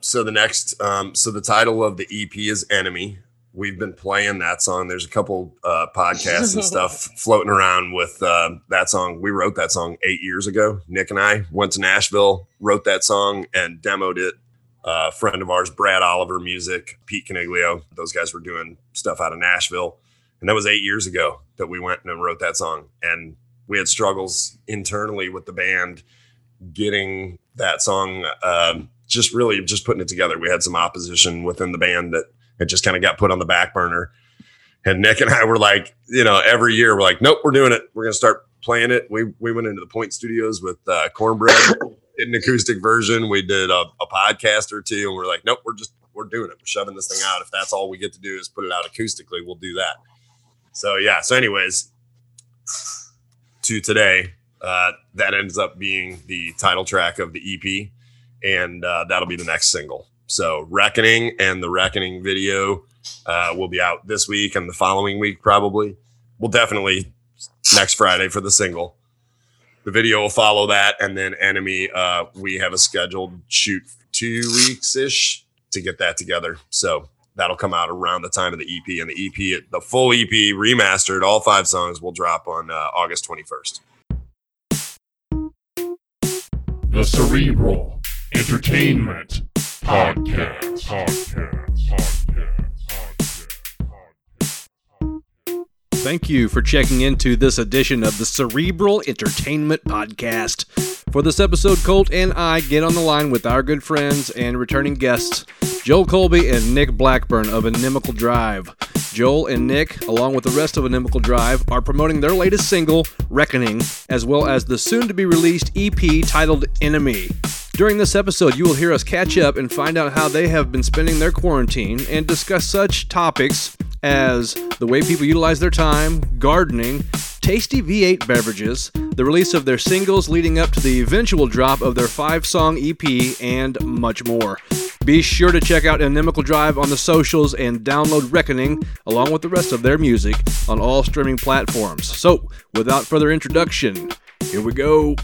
So the next, um, so the title of the EP is Enemy. We've been playing that song. There's a couple uh, podcasts and stuff floating around with uh, that song. We wrote that song eight years ago. Nick and I went to Nashville, wrote that song, and demoed it. Uh, a friend of ours, Brad Oliver Music, Pete Caniglio, those guys were doing stuff out of Nashville. And that was eight years ago that we went and wrote that song. And we had struggles internally with the band getting that song um, just really just putting it together. We had some opposition within the band that it just kind of got put on the back burner. And Nick and I were like, you know, every year we're like, nope, we're doing it. We're gonna start playing it. We we went into the Point Studios with uh, Cornbread, did an acoustic version. We did a, a podcast or two, and we're like, nope, we're just we're doing it. We're shoving this thing out. If that's all we get to do is put it out acoustically, we'll do that. So yeah. So anyways, to today, uh, that ends up being the title track of the EP, and uh, that'll be the next single. So Reckoning and the Reckoning video uh, will be out this week and the following week probably. We'll definitely next Friday for the single. The video will follow that, and then Enemy. Uh, we have a scheduled shoot two weeks ish to get that together. So that'll come out around the time of the EP, and the EP, the full EP remastered, all five songs will drop on uh, August twenty first. The Cerebral Entertainment Podcast. Podcast. Thank you for checking into this edition of the Cerebral Entertainment Podcast. For this episode, Colt and I get on the line with our good friends and returning guests, Joel Colby and Nick Blackburn of Inimical Drive. Joel and Nick, along with the rest of Inimical Drive, are promoting their latest single, Reckoning, as well as the soon to be released EP titled Enemy. During this episode, you will hear us catch up and find out how they have been spending their quarantine and discuss such topics as the way people utilize their time, gardening, tasty V8 beverages, the release of their singles leading up to the eventual drop of their five song EP, and much more. Be sure to check out Inimical Drive on the socials and download Reckoning along with the rest of their music on all streaming platforms. So, without further introduction, here we go.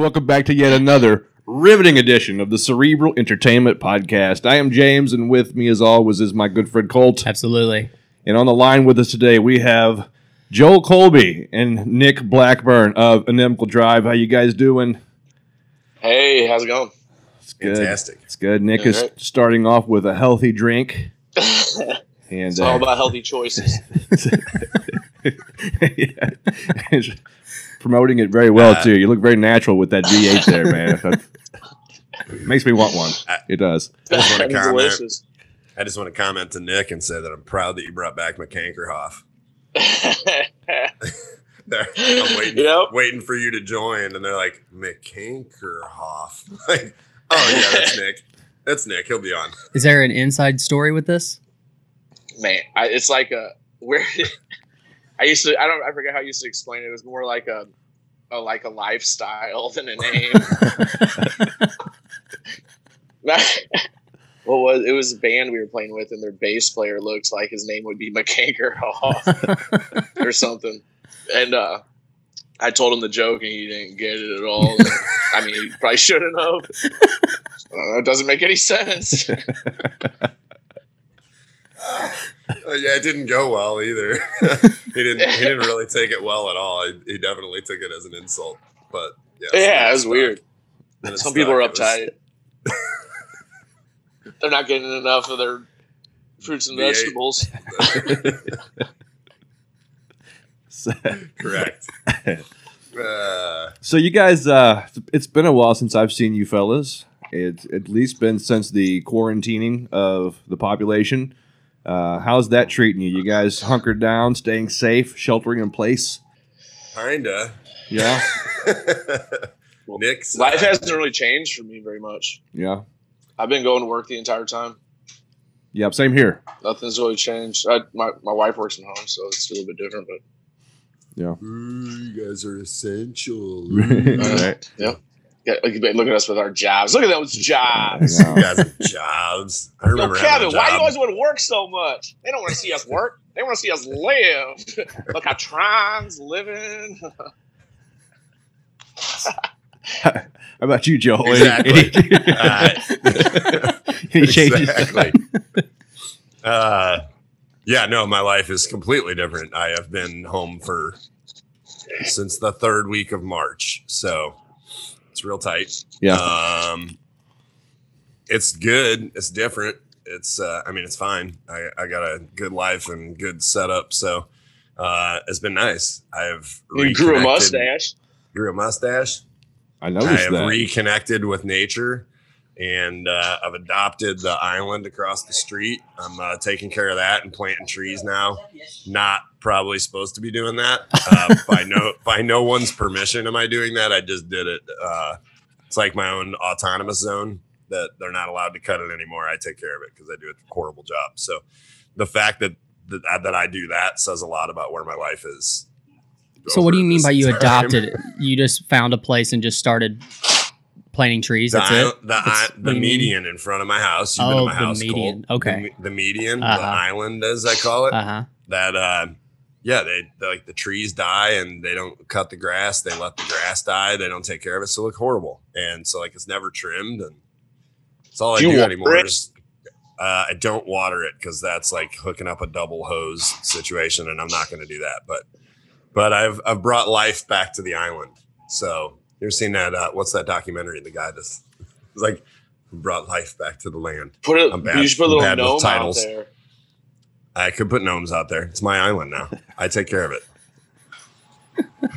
Welcome back to yet another riveting edition of the Cerebral Entertainment Podcast. I am James, and with me, as always, is my good friend Colt. Absolutely. And on the line with us today, we have Joel Colby and Nick Blackburn of Inimical Drive. How you guys doing? Hey, how's it going? It's good. Fantastic. It's good. Nick All is right. starting off with a healthy drink. And It's all uh, about healthy choices. yeah. He's promoting it very well Uh, too. You look very natural with that V8 there, man. Makes me want one. I- It does. I just want to comment. I just want to comment to Nick and say that I'm proud that you brought back McCankerhoff. There, I'm waiting, Yep. waiting for you to join, and they're like McCankerhoff. Like, oh yeah, that's Nick. That's Nick. He'll be on. Is there an inside story with this? Man, I, it's like a where I used to. I don't. I forget how I used to explain it. It was more like a, a like a lifestyle than a name. what was it? Was a band we were playing with, and their bass player looks like his name would be McCanker or something. And uh, I told him the joke, and he didn't get it at all. I mean, he probably shouldn't have. I know, it doesn't make any sense. Uh, yeah, it didn't go well either. he didn't. He didn't really take it well at all. He, he definitely took it as an insult. But yeah, Yeah, it was stuck. weird. And it Some people are stuck. It was- uptight. They're not getting enough of their fruits and The eight. vegetables. Correct. Uh, So you guys, uh, it's been a while since I've seen you fellas. It's at least been since the quarantining of the population. Uh, how's that treating you? You guys hunkered down, staying safe, sheltering in place? kinda. Yeah, Nick's Life hasn't really changed for me very much. yeah, I've been going to work the entire time. yeah. Same here. Nothing's really changed. I, my my wife works from home, so it's a little bit different. But Ooh, you guys are essential. right. yeah, look at us with our jobs. Look at those jobs. No. You guys have jobs. I remember having Kevin, a why do you always want to work so much? They don't want to see us work. They want to see us live. Look how Tron's living. How about you, Joel? Exactly. Any, Uh, any changes? exactly. uh, yeah, no, my life is completely different. I have been home for since the third week of March, so it's real tight. Yeah. Um, it's good. It's different. It's, uh, I mean, it's fine. I, I got a good life and good setup, so uh, it's been nice. I've You grew a mustache. Grew a mustache. I know I have that. reconnected with nature and uh, I've adopted the island across the street. I'm uh, taking care of that and planting trees now. Not probably supposed to be doing that. Uh, by no by no one's permission am I doing that. I just did it. Uh, it's like my own autonomous zone that they're not allowed to cut it anymore. I take care of it because I do a horrible job. So the fact that that, that I do that says a lot about where my life is. so what do you mean by you time. adopted it? You just found a place and just started planting trees. That's isle- it. the, i- the mean? median in front of my house. You've been Oh, to my the house. median. Cole. Okay. The, the median, Uh-huh. the island, as I call it. Uh huh. That, uh, yeah, they like the trees die and they don't cut the grass. They let the grass die. They don't take care of it, so it look horrible. And so like it's never trimmed, and it's all I Do you do anymore. Is, uh, I don't water it because that's like hooking up a double hose situation, and I'm not going to do that. But but I've I've brought life back to the island. So you've seen that? Uh, what's that documentary? The guy that's like brought life back to the land. Put it. I'm bad- you should put a little gnome out titles. there. I could put gnomes out there. It's my island now. I take care of it.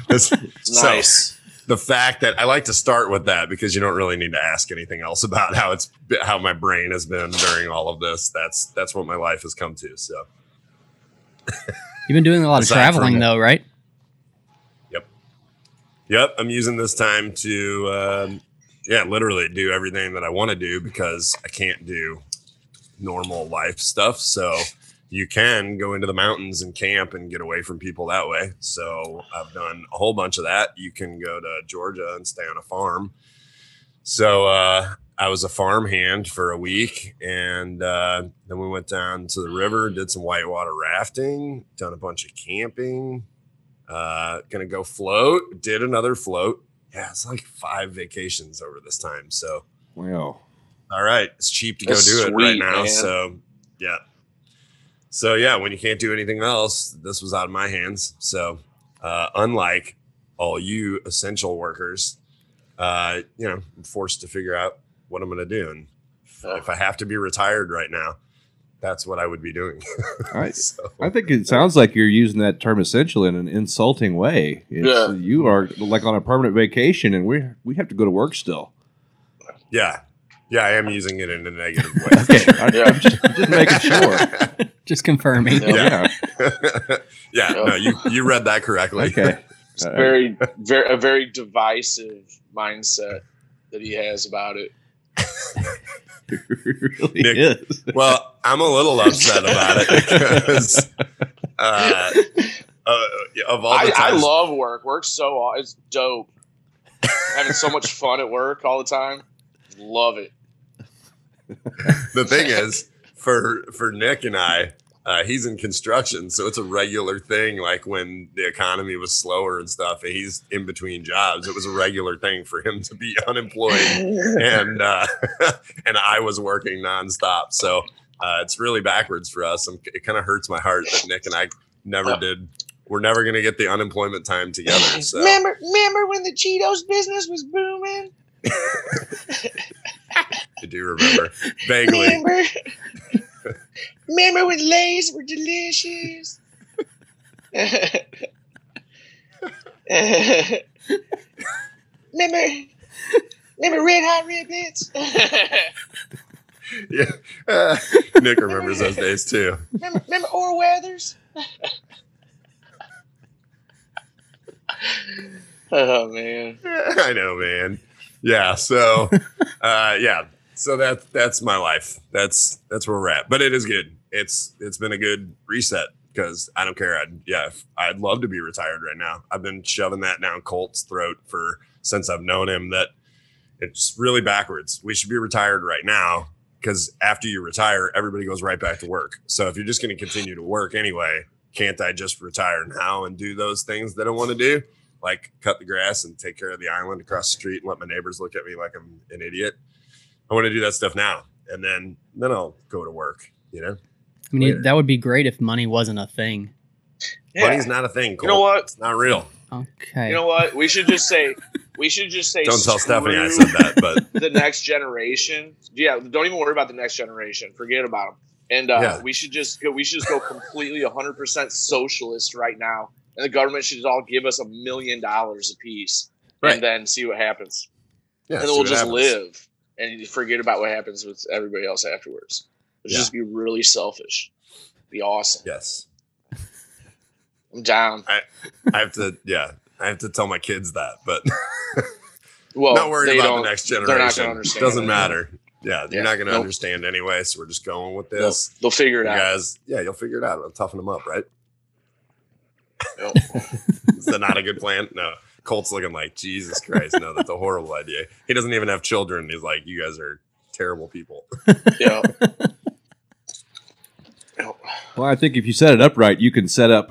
It's- so Nice. the fact that I like to start with that because you don't really need to ask anything else about how it's how my brain has been during all of this. That's that's what my life has come to. So You've been doing a lot of traveling though, right? Yep. Yep, I'm using this time to, um, yeah, literally do everything that I want to do because I can't do normal life stuff. So you can go into the mountains and camp and get away from people that way. So I've done a whole bunch of that. You can go to Georgia and stay on a farm. So uh, I was a farm hand for a week, and uh, then we went down to the river, did some whitewater rafting, done a bunch of camping, uh, gonna go float. Did another float. yeah, it's like five vacations over this time. So Wow. all right, it's cheap to go That's do it right now. man. So yeah. So yeah, when you can't do anything else, this was out of my hands. So uh, unlike all you essential workers, uh, you know, I'm forced to figure out what I'm going to do, and if, Oh. if I have to be retired right now, that's what I would be doing. I, so, I think it sounds like you're using that term essential in an insulting way. It's, Yeah. You are like on a permanent vacation, and we we have to go to work still. yeah, yeah, I am using it in a negative way. Okay, I, Yeah. I'm just, just making sure. Just confirming. Yeah. Yeah. yeah, no, you you read that correctly. Okay. It's Uh, very, very, a very divisive mindset that he has about it. it really Nick, is. Well, I'm a little upset about it because uh, uh, of all I, the I times, I love work. Work's so it's dope. Having so much fun at work all the time. Love it. the thing is for for Nick and I. Uh, he's in construction, so it's a regular thing. Like when the economy was slower and stuff, and he's in between jobs. It was a regular thing for him to be unemployed, and uh, and I was working nonstop. So uh, it's really backwards for us. it kind of hurts my heart that Nick and I never did. We're never going to get the unemployment time together. So Remember, remember when the Cheetos business was booming? I do remember vaguely. Remember, remember when Lay's were delicious? remember, remember Red Hot Riblets? Yeah, Uh, Nick remembers those days too. remember, remember Or Weathers? oh man, I know, man. Yeah. So, uh, yeah. So that's that's my life. That's that's where we're at. But it is good. It's it's been a good reset because I don't care. I'd yeah, I'd love to be retired right now. I've been shoving that down Colt's throat for since I've known him that it's really backwards. We should be retired right now because after you retire, everybody goes right back to work. So if you're just going to continue to work anyway, can't I just retire now and do those things that I want to do? Like cut the grass and take care of the island across the street and let my neighbors look at me like I'm an idiot. I want to do that stuff now. And then then I'll go to work, you know? I mean, Later. that would be great if money wasn't a thing. Yeah. Money's not a thing. You know what? It's not real. Okay. You know what? We should just say. We should just say. Don't tell Stephanie I said that, but the next generation. Yeah, don't even worry about the next generation. Forget about them. And uh, Yeah. we should just go. We should just go completely 100 percent socialist right now, and the government should all give us a million dollars a piece, Right. and then see what happens. yeah, and then we'll just happens. live and forget about what happens with everybody else afterwards. Let's Yeah. just be really selfish. Be awesome. Yes. I'm down. I have to yeah, I have to tell my kids that, but Well, not worried about the next they're not generation. gonna understand Doesn't it. matter. Yeah, you're Yeah, not going to nope. understand anyway. So we're just going with They'll, this. they'll figure You it out. guys, yeah, you'll figure it out. I'll toughen them up, right? Yep. Is that not a good plan? No. Colt's looking like Jesus Christ. No, that's a horrible idea. He doesn't even have children. He's like, you guys are terrible people. Yeah. Well, I think if you set it up right, you can set up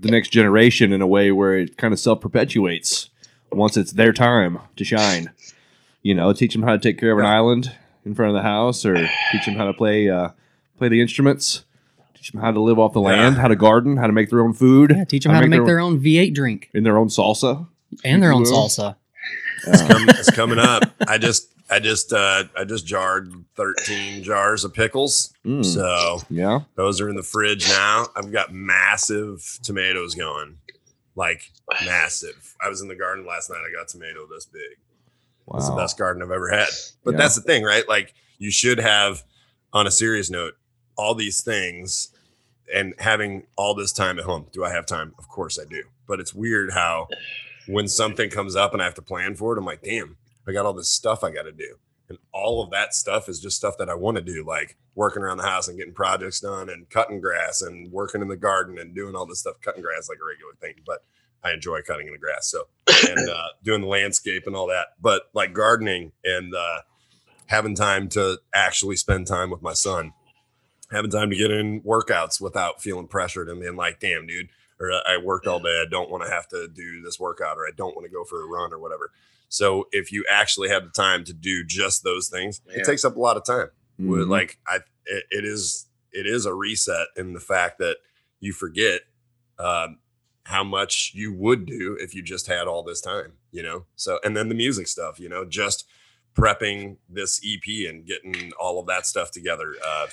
the next generation in a way where it kind of self perpetuates once it's their time to shine. You know, teach them how to take care of an Yeah. island in front of the house, or teach them how to play uh, play the instruments. Teach them how to live off the Yeah. land, how to garden, how to make their own food. Yeah, teach them how to make their own V8 drink in their own salsa. and their own Well, salsa. It's, com- it's coming up. I just, I just, uh, I just jarred 13 jars of pickles. Mm, So yeah, those are in the fridge now. I've got massive tomatoes going, like massive. I was in the garden last night. I got tomato this big. Wow. It's the best garden I've ever had. But Yeah. that's the thing, right? Like you should have, on a serious note, all these things and having all this time at home. Do I have time? Of course I do. But it's weird how when something comes up and I have to plan for it, I'm like, damn, I got all this stuff I got to do. And all of that stuff is just stuff that I want to do, like working around the house and getting projects done and cutting grass and working in the garden and doing all this stuff, cutting grass like a regular thing. But I enjoy cutting in the grass. So, and uh, doing the landscape and all that. But like gardening and uh, having time to actually spend time with my son, having time to get in workouts without feeling pressured and being like, damn, dude, or I worked all day. I don't want to have to do this workout, or I don't want to go for a run, or whatever. So if you actually have the time to do just those things, Yeah. it takes up a lot of time. With, Mhm. Like I, it, it is it is a reset in the fact that you forget um, how much you would do if you just had all this time, you know. So and then the music stuff, you know, just prepping this EP and getting all of that stuff together. Uh,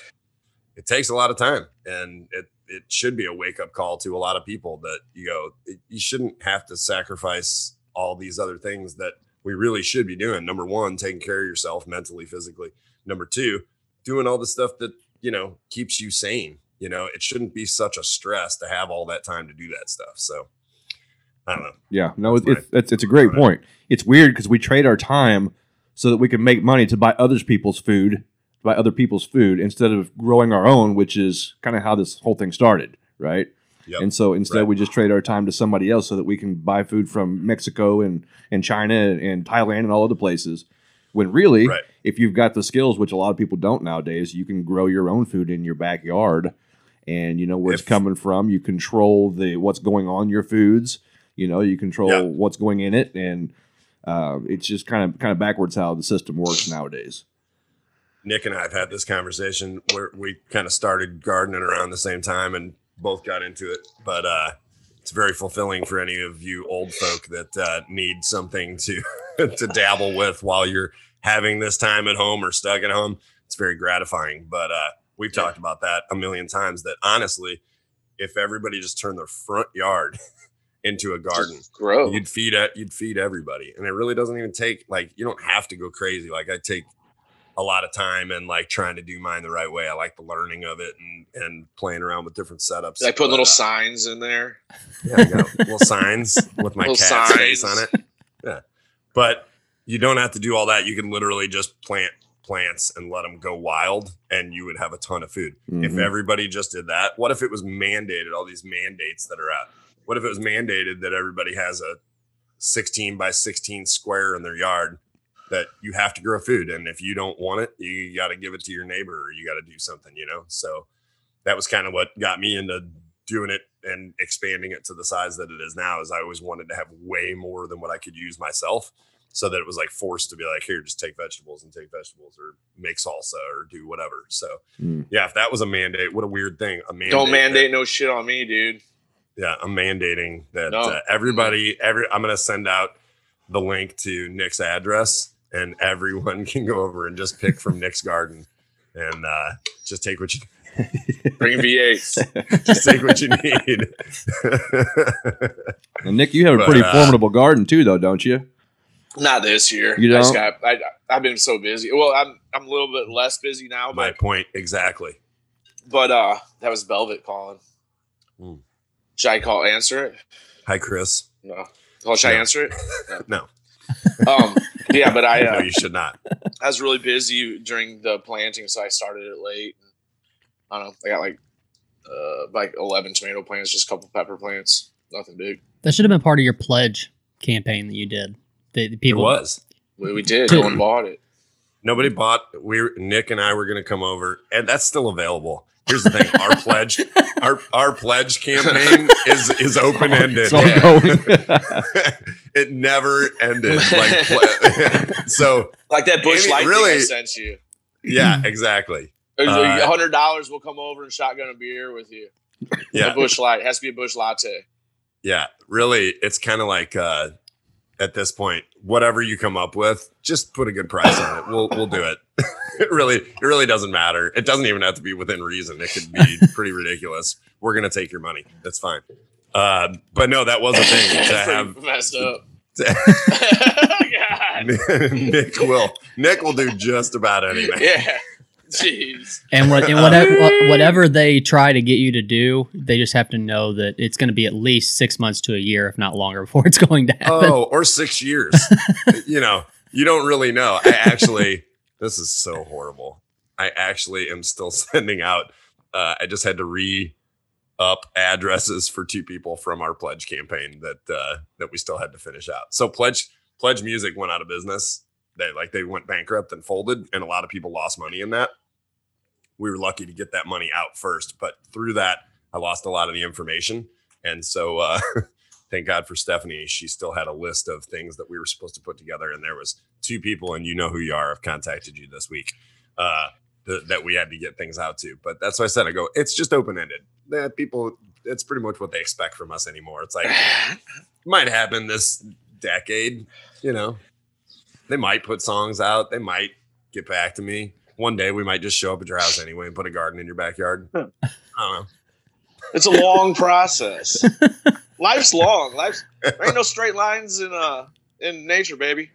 it takes a lot of time, and it it should be a wake up call to a lot of people that you go, it- you shouldn't have to sacrifice all these other things that we really should be doing. Number one, taking care of yourself mentally, physically. Number two, doing all the stuff that you know keeps you sane. You know, it shouldn't be such a stress to have all that time to do that stuff. So, I don't know. Yeah, no, it's it's, it's, it's a great point. It's weird because we trade our time so that we can make money to buy others people's food, buy other people's food instead of growing our own, which is kind of how this whole thing started, right? Yep. And so instead, Right. we just trade our time to somebody else so that we can buy food from Mexico and, and China and, and Thailand and all other places. When really, Right. if you've got the skills, which a lot of people don't nowadays, you can grow your own food in your backyard, and you know where If- it's coming from. You control the what's going on your foods. You know, you control Yeah. what's going in it, and uh, it's just kind of kind of backwards how the system works nowadays. Nick and I have had this conversation where we kind of started gardening around the same time and both got into it. But uh, it's very fulfilling for any of you old folk that uh, need something to to dabble with while you're having this time at home or stuck at home. It's very gratifying. But uh, we've talked about that a million times. That honestly, if everybody just turned their front yard into a garden, Just grow. you'd feed it you'd feed everybody and it really doesn't even take like you don't have to go crazy like i take a lot of time and like trying to do mine the right way. I like the learning of it and and playing around with different setups. I put little uh, signs in there. yeah, I got little signs with my Little cat's face on it. Yeah. But you don't have to do all that. You can literally just plant plants and let them go wild and you would have a ton of food. If Mhm. everybody just did that what if it was mandated all these mandates that are out? What if it was mandated that everybody has a 16 by 16 square in their yard that you have to grow food and if you don't want it you got to give it to your neighbor or you got to do something you know so that was kind of what got me into doing it and expanding it to the size that it is now is i always wanted to have way more than what i could use myself so that it was like forced to be like here just take vegetables and take vegetables or make salsa or do whatever so Mm. yeah if that was a mandate what a weird thing a mandate Don't that- mandate no shit on me, dude. yeah i'm mandating that No. uh, everybody every i'm gonna send out the link to nick's address and everyone can go over and just pick from nick's garden and uh just take what you Bring V8s. just take what you need And Nick, you have a But, pretty uh, formidable garden too, though, don't you? Not this year. You I just don't? got, I, I've been so busy. Well, I'm I'm a little bit less busy now, my but point exactly but uh, that was Velvet calling. Hmm. Should I call answer it? hi chris No. Oh, should I answer it? no Um, yeah, but I no uh, you should not I was really busy during the planting, so I started it late. I don't know. I got like uh like eleven tomato plants, just a couple pepper plants, nothing big. That should have been part of your pledge campaign that you did. The, the it people was We, we did. No one bought it. nobody bought we nick and i were going to come over and that's still available here's the thing our pledge our our pledge campaign is is open ended It's ongoing. it never ended like pl- so Like that bush Amy, light really- sent you. yeah exactly Uh, A hundred dollars will come over and shotgun a beer with you. yeah A Busch Light it has to be a Busch Latte. yeah really it's kind of like uh at this point whatever you come up with just put a good price on it. We'll we'll do it. It really it really doesn't matter. It doesn't even have to be within reason. It could be pretty ridiculous. We're gonna take your money. That's fine. Uh, but no that was a thing to have messed up. to- nick will nick will do just about anything. Yeah. Jeez. and what and whatever whatever they try to get you to do, they just have to know that it's going to be at least six months to a year, if not longer, before it's going to happen. oh or six years. You know you don't really know. I actually this is so horrible. I actually am still sending out uh, i just had to re up addresses for two people from our pledge campaign that uh, that we still had to finish out. So pledge PledgeMusic went out of business they like they went bankrupt and folded and a lot of people lost money in that we were lucky to get that money out first but through that i lost a lot of the information And so, uh, thank God for Stephanie. She still had a list of things that we were supposed to put together, and there was two people, and you know who you are. I've contacted you this week uh, th- that we had to get things out to. But that's why I said I go. It's just open ended. That people, it's pretty much what they expect from us anymore. It's like might happen this decade. You know, they might put songs out. They might get back to me. One day we might just show up at your house anyway and put a garden in your backyard. I don't know. It's a long process. Life's long. Life's there ain't no straight lines in uh in nature, baby.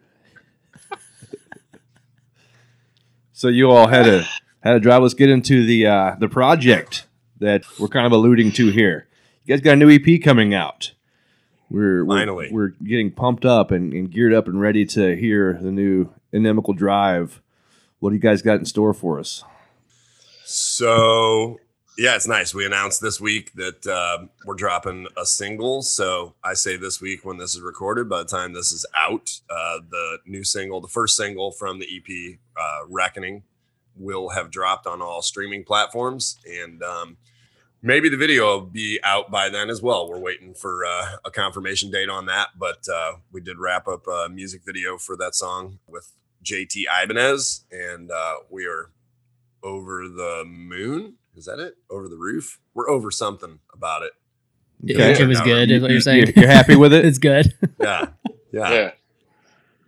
So you all had a had a drive. Let's get into the uh, the project that we're kind of alluding to here. You guys got a new EP coming out. We're we're- Finally. we're, getting pumped up and, and geared up and ready to hear the new Inimical Drive. What do you guys got in store for us? So yeah, it's nice. We announced this week that uh, we're dropping a single. So I say this week when this is recorded. By the time this is out, uh, the new single, the first single from the EP, uh, "Reckoning," will have dropped on all streaming platforms, and um, maybe the video will be out by then as well. We're waiting for uh, a confirmation date on that, but uh, we did wrap up a music video for that song with JT Ibanez, and uh, we are over the moon. Is that it? Over the roof? We're over something about it. It, it was good, is what you're saying. You're happy with it? it's good. Yeah. Yeah. Yeah.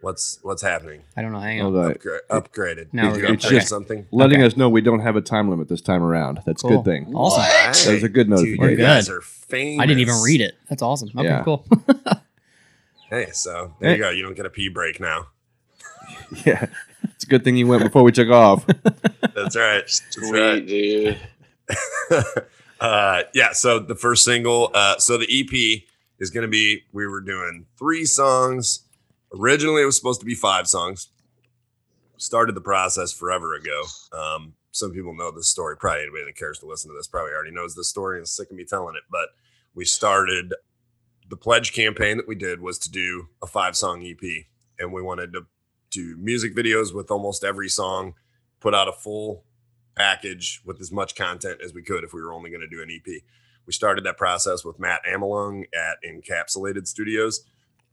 What's what's happening? I don't know. Hang on. Hold on. Upgra- upgraded. Now Did we're you good. upgrade It's something? Letting Okay. us know we don't have a time limit this time around. That's a Cool. good thing. Awesome. That was a good Dude, notification. you guys are famous. I didn't even read it. That's awesome. Okay, Yeah. cool. Hey, so there you go. You don't get a pee break now. Yeah, it's a good thing you went before we took off. That's right. That's Sweet, right. dude. uh, yeah. So the first single, uh, so the EP is going to be. We were doing three songs. Originally, it was supposed to be five songs. Started the process forever ago. Um, some people know this story. Probably anybody that cares to listen to this probably already knows this story and is sick of me telling it. But we started the pledge campaign that we did was to do a five song EP, and we wanted to do music videos with almost every song, put out a full package with as much content as we could if we were only going to do an EP. We started that process with Matt Amalung at Encapsulated Studios.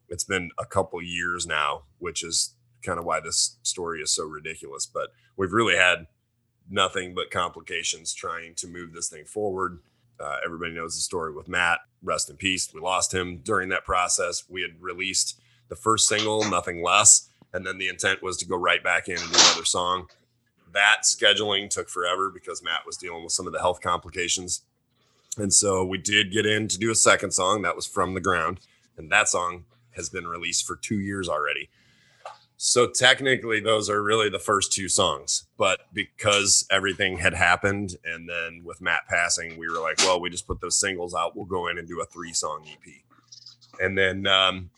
It's been a couple years now, which is kind of why this story is so ridiculous. But we've really had nothing but complications trying to move this thing forward. Uh, everybody knows the story with Matt. Rest in peace. We lost him during that process. We had released the first single, Nothing Less, and then the intent was to go right back in and do another song. That scheduling took forever because Matt was dealing with some of the health complications. And so we did get in to do a second song that was From the Ground. And that song has been released for two years already. So technically, those are really the first two songs. But because everything had happened, and then with Matt passing, we were like, well, we just put those singles out. We'll go in and do a three song EP. And then um,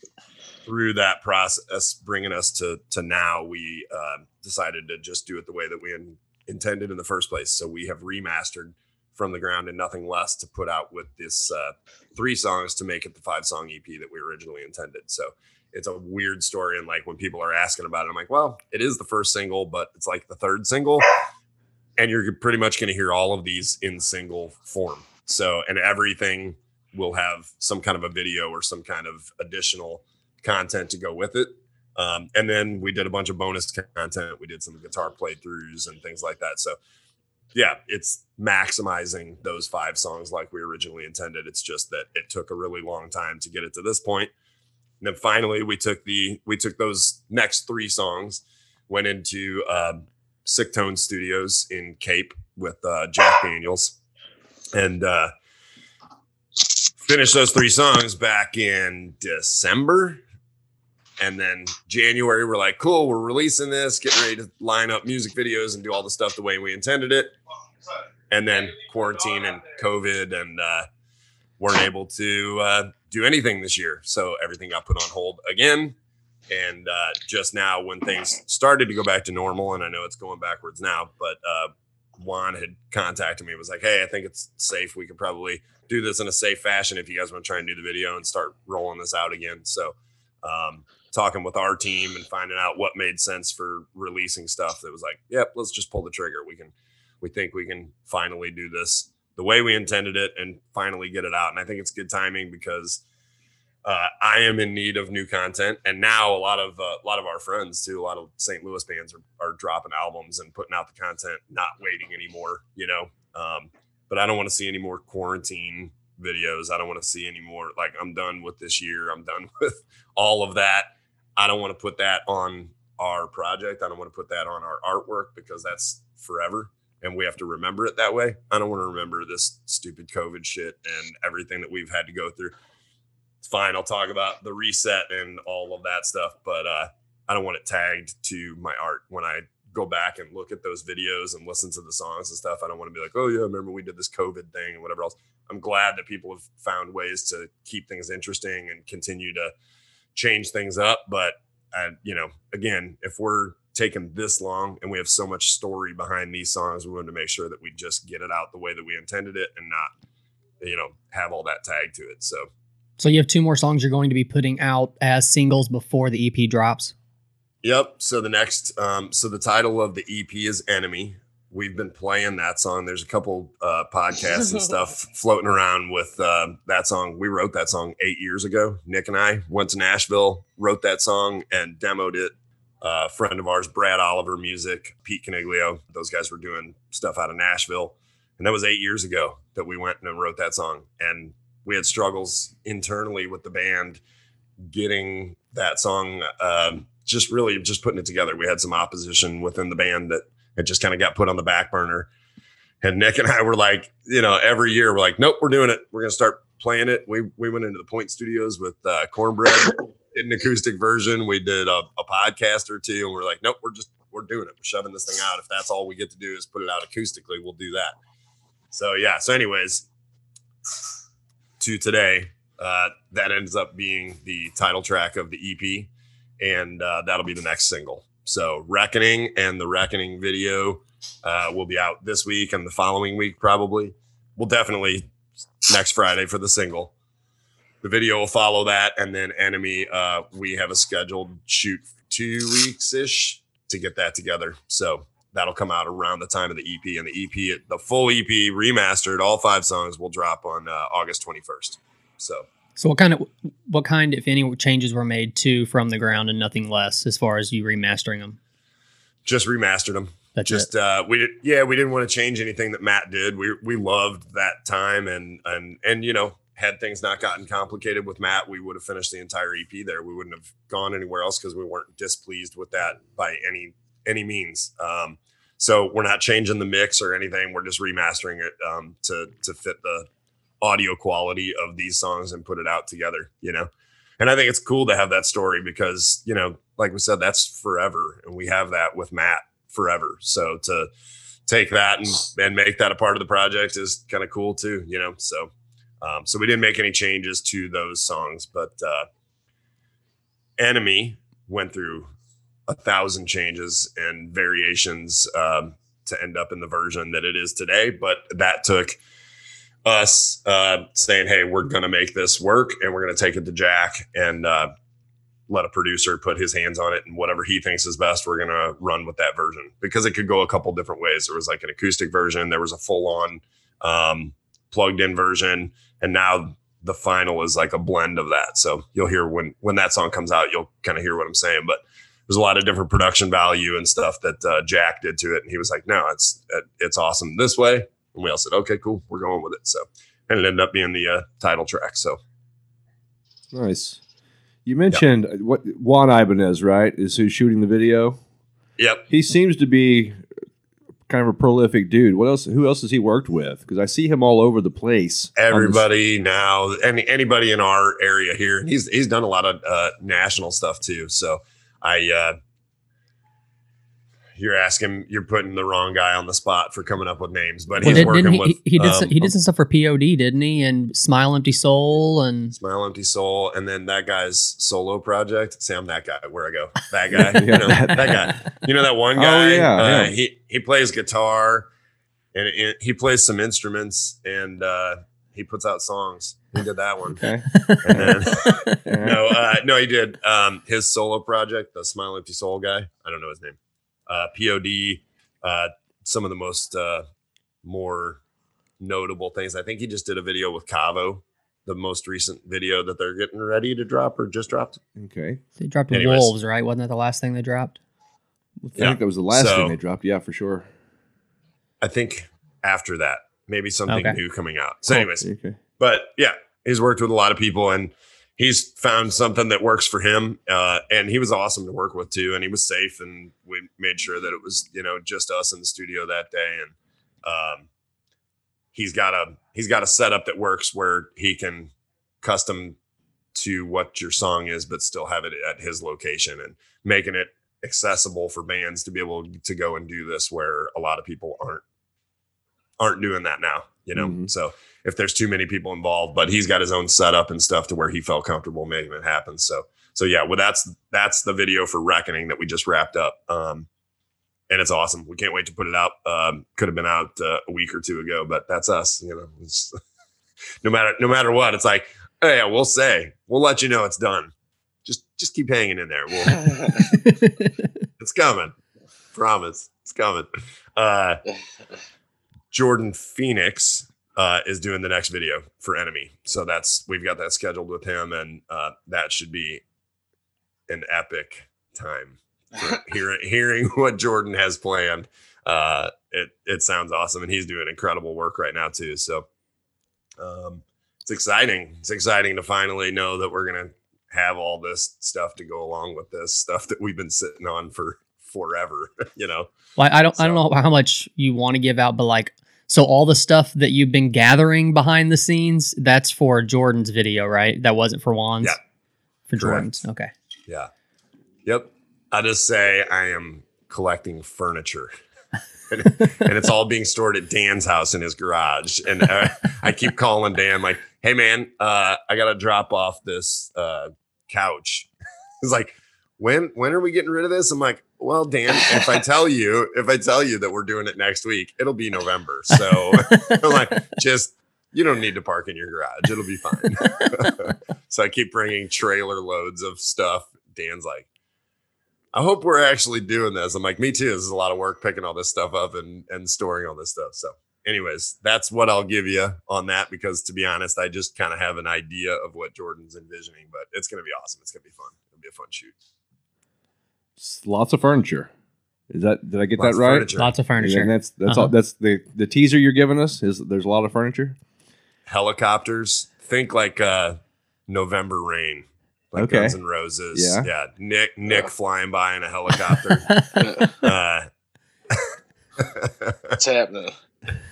through that process, bringing us to to now, we uh, decided to just do it the way that we in, intended in the first place. So we have remastered from the ground and nothing less to put out with this uh, three songs to make it the five song EP that we originally intended. So it's a weird story. And like when people are asking about it, I'm like, well, it is the first single, but it's like the third single. And you're pretty much going to hear all of these in single form. So, and everything will have some kind of a video or some kind of additional content to go with it. Um, and then we did a bunch of bonus content. We did some guitar playthroughs and things like that. So, yeah, it's maximizing those five songs like we originally intended. It's just that it took a really long time to get it to this point. And then finally, we took the we took those next three songs, went into uh, Sick Tone Studios in Cape with uh, Jack Daniels, and uh, finished those three songs back in December. And then January, we're like, cool, we're releasing this, getting ready to line up music videos and do all the stuff the way we intended it. And then quarantine and COVID, and uh, weren't able to uh, do anything this year. So everything got put on hold again. And uh, just now, when things started to go back to normal, and I know it's going backwards now, but uh, Juan had contacted me, was like, hey, I think it's safe. We could probably do this in a safe fashion if you guys want to try and do the video and start rolling this out again. So, um, talking with our team and finding out what made sense for releasing stuff that was like, yep, let's just pull the trigger. We can, we think we can finally do this the way we intended it and finally get it out. And I think it's good timing because uh, I am in need of new content, and now a lot of uh, a lot of our friends too, a lot of St. Louis bands are, are dropping albums and putting out the content, not waiting anymore. You know, um, but I don't want to see any more quarantine videos. I don't want to see any more. Like I'm done with this year. I'm done with all of that. I don't want to put that on our project. I don't want to put that on our artwork because that's forever and we have to remember it that way. I don't want to remember this stupid COVID shit and everything that we've had to go through. It's fine. I'll talk about the reset and all of that stuff, but uh, I don't want it tagged to my art when I go back and look at those videos and listen to the songs and stuff. I don't want to be like, oh yeah, remember we did this COVID thing and whatever else. I'm glad that people have found ways to keep things interesting and continue to change things up. But uh, you know, again, if we're taking this long and we have so much story behind these songs, we wanted to make sure that we just get it out the way that we intended it and not, you know, have all that tag to it. So So you have two more songs you're going to be putting out as singles before the EP drops. Yep. So the next, um, so the title of the EP is Enemy. We've been playing that song. There's a couple uh, podcasts and stuff floating around with uh, that song. We wrote that song eight years ago. Nick and I went to Nashville, wrote that song, and demoed it. Uh, friend of ours, Brad Oliver Music, Pete Caniglio, those guys were doing stuff out of Nashville. And that was eight years ago that we went and wrote that song. And we had struggles internally with the band getting that song um, just really just putting it together. We had some opposition within the band that it just kind of got put on the back burner. And Nick and I were like, you know, every year we're like, nope, we're doing it. We're gonna start playing it. We we went into the Point Studios with uh, Cornbread, did an acoustic version. We did a, a podcast or two, and we're like, nope, we're just we're doing it. We're shoving this thing out. If that's all we get to do is put it out acoustically, we'll do that. So yeah. So anyways, to today, uh, that ends up being the title track of the EP, and uh, that'll be the next single. So Reckoning and the Reckoning video uh, will be out this week and the following week probably. We'll definitely next Friday for the single. The video will follow that, and then Enemy. Uh, we have a scheduled shoot two weeks ish to get that together. So that'll come out around the time of the EP, and the EP, the full EP remastered, all five songs will drop on uh, August twenty first. So So what kind of what kind, if any, changes were made to from the ground and nothing less as far as you remastering them? just remastered them. That's just uh we did yeah we didn't want to change anything that matt did we we loved that time and and and you know had things not gotten complicated with matt we would have finished the entire ep there we wouldn't have gone anywhere else because we weren't displeased with that by any any means um so we're not changing the mix or anything we're just remastering it um to to fit the audio quality of these songs and put it out together you know and i think it's cool to have that story because you know like we said that's forever and we have that with matt forever. So to take that and, and make that a part of the project is kind of cool too, you know. So um, so we didn't make any changes to those songs, but uh, Enemy went through a thousand changes and variations um, to end up in the version that it is today. But that took us uh, saying, "Hey, we're going to make this work, and we're going to take it to Jack and uh, let a producer put his hands on it and whatever he thinks is best, we're gonna run with that version because it could go a couple different ways. There was like an acoustic version, there was a full on um, plugged in version, and now the final is like a blend of that. So you'll hear when when that song comes out, you'll kind of hear what I'm saying. But there's a lot of different production value and stuff that uh, Jack did to it, and he was like, "No, it's it's awesome this way." And we all said, "Okay, cool, we're going with it." So and it ended up being the uh, title track. So Nice. You mentioned what Juan Ibanez, right? Is who's shooting the video? yep, He seems to be kind of a prolific dude. What else? Who else has he worked with? Because I see him all over the place. everybody now any anybody in our area here he's he's done a lot of uh national stuff too so i uh you're asking you're putting the wrong guy on the spot for coming up with names but Well, he's did, working he, with he, he did um, some, he did some stuff for POD, didn't he? And Smile Empty Soul and smile empty soul and then that guy's solo project Sam, that guy where i go that guy you know that- that guy you know that one guy yeah, uh, yeah. he he plays guitar and it, he plays some instruments and uh he puts out songs he did that one Okay. and then Yeah. no, uh, no, he did. Um, his solo project, the Smile Empty Soul guy. I don't know his name. Uh, Pod. Uh, some of the most uh, more notable things. I think he just did a video with Cavo, the most recent video that they're getting ready to drop or just dropped. Okay. They dropped Anyways. Wolves, right? Wasn't that the last thing they dropped? I Yeah. think that was the last So- thing they dropped. Yeah, for sure. I think after that, maybe something Okay. new coming out. So, anyways, Okay. but yeah, he's worked with a lot of people and he's found something that works for him. Uh, and he was awesome to work with too. And he was safe and we made sure that it was, you know, just us in the studio that day. And, um, he's got a, he's got a setup that works where he can custom to what your song is, but still have it at his location and making it accessible for bands to be able to go and do this where a lot of people aren't, aren't doing that now, you know? Mhm. So, if there's too many people involved, but he's got his own setup and stuff to where he felt comfortable making it happen. So, so yeah, well, that's that's the video for Reckoning that we just wrapped up, um, and it's awesome. We can't wait to put it out. Um, could have been out uh, a week or two ago, but that's us. You know, It's- no matter no matter what, it's like, oh yeah, we'll say we'll let you know it's done. Just just keep hanging in there. We'll, it's coming. Promise, it's coming. Uh, Jordan Phoenix uh, is doing the next video for Enemy. So that's we've got that scheduled with him, and uh, that should be an epic time. For hearing hearing what Jordan has planned, uh, it it sounds awesome, and he's doing incredible work right now too. So um, it's exciting. It's exciting to finally know that we're gonna have all this stuff to go along with this stuff that we've been sitting on for forever. you know. Well, I don't I don't know how much you want to give out, but like so all the stuff that you've been gathering behind the scenes, that's for Jordan's video, right? That wasn't for Juan's. Yeah. For Correct. Jordan's. Okay. Yeah. Yep. I just say I am collecting furniture. and, and it's all being stored at Dan's house in his garage. And uh, I keep calling Dan, like, hey, man, uh, I got to drop off this uh, couch. He's like, when when are we getting rid of this? I'm like, well, Dan, if I tell you, if I tell you that we're doing it next week, it'll be November. So I'm like, just you don't need to park in your garage. It'll be fine. so I keep bringing trailer loads of stuff. Dan's like, I hope we're actually doing this. I'm like, me too. This is a lot of work picking all this stuff up and and storing all this stuff. So, anyways, that's what I'll give you on that because to be honest, I just kind of have an idea of what Jordan's envisioning, but it's gonna be awesome. It's gonna be fun. It'll be a fun shoot. S- Lots of furniture. Is that did I get Lots that of right? furniture. Lots of And furniture. that's that's Uh-huh. all. That's the the teaser you're giving us. Is there's a lot of furniture? Helicopters. Think like uh November rain. Like Okay. Guns N' Roses. Yeah. Yeah. Nick Nick flying by in a helicopter. uh It's happening.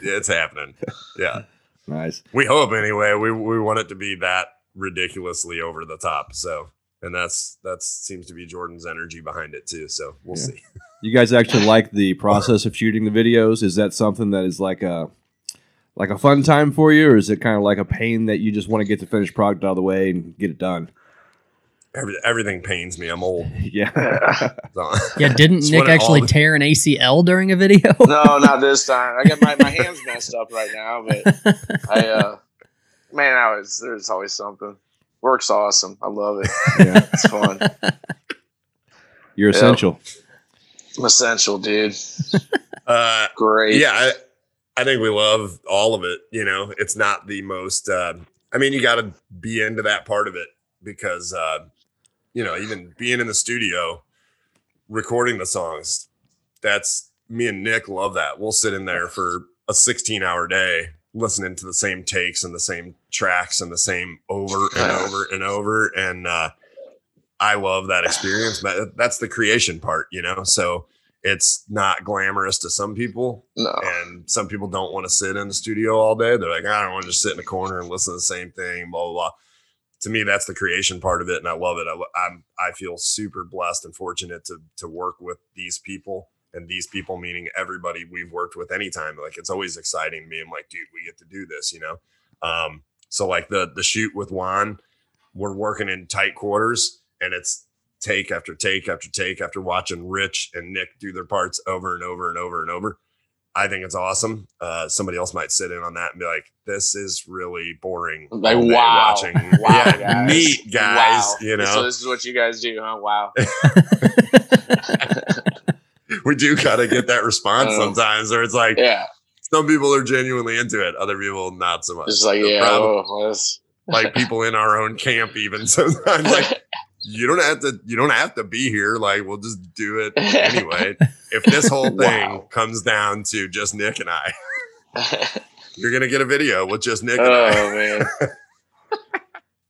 it's happening. Yeah. Nice. We hope anyway. We we want it to be that ridiculously over the top. So and that's that seems to be Jordan's energy behind it too. So we'll Yeah. see. You guys actually like the process of shooting the videos? Is that something that is like a like a fun time for you, or is it kind of like a pain that you just want to get the finished product out of the way and get it done? Every, everything pains me. I'm old. Yeah. So- yeah, didn't Nick actually all- tear an ACL during a video? No, not this time. I got my, my hands messed up right now, but I uh man, I was there's always something. Work's awesome. I love it. yeah. It's fun. You're Yeah. essential. I'm essential, dude. uh, Great. yeah, I, I think we love all of it. You know, it's not the most. Uh, I mean, you got to be into that part of it because, uh, you know, even being in the studio, recording the songs. That's me and Nick love that. We'll sit in there for a 16 hour day listening to the same takes and the same tracks and the same over and over and over. And uh, I love that experience. But that's the creation part, you know. So it's not glamorous to some people, No. and some people don't want to sit in the studio all day. They're like, I don't want to just sit in a corner and listen to the same thing, blah blah blah. To me, that's the creation part of it, and I love it. I, I'm I feel super blessed and fortunate to to work with these people, and these people meaning everybody we've worked with anytime. Like it's always exciting me. I'm like, dude, we get to do this, you know. Um, so like the the shoot with Juan, we're working in tight quarters, and it's take after take after take after watching Rich and Nick do their parts over and over and over and over. I think it's awesome. Uh, somebody else might sit in on that and be like, "This is really boring." Like, wow. watching. Wow, yeah, guys. neat guys. Wow. You So this is what you guys do, huh? Wow. we do kind of get that response Uh, sometimes, where it's like, Yeah. some people are genuinely into it. Other people not so much. It's like, The yeah, problem- well, like people in our own camp, even sometimes. Like you don't have to. You don't have to be here. Like we'll just do it anyway. If this whole thing Wow. comes down to just Nick and I, you're gonna get a video with just Nick and I. oh man,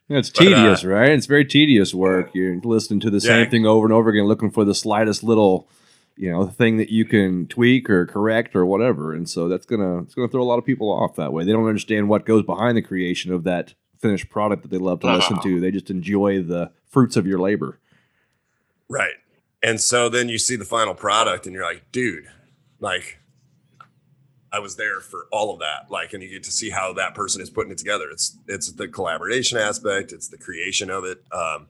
It's But, uh, tedious, right? It's very tedious work. You're listening to the same thing over and over again, looking for the slightest little, you know, the thing that you can tweak or correct or whatever. And so that's gonna it's gonna throw a lot of people off that way. They don't understand what goes behind the creation of that finished product that they love to listen to. They just enjoy the fruits of your labor. Right. And so then you see the final product and you're like, dude, like I was there for all of that. Like, and you get to see how that person is putting it together. It's it's the collaboration aspect, it's the creation of it. Um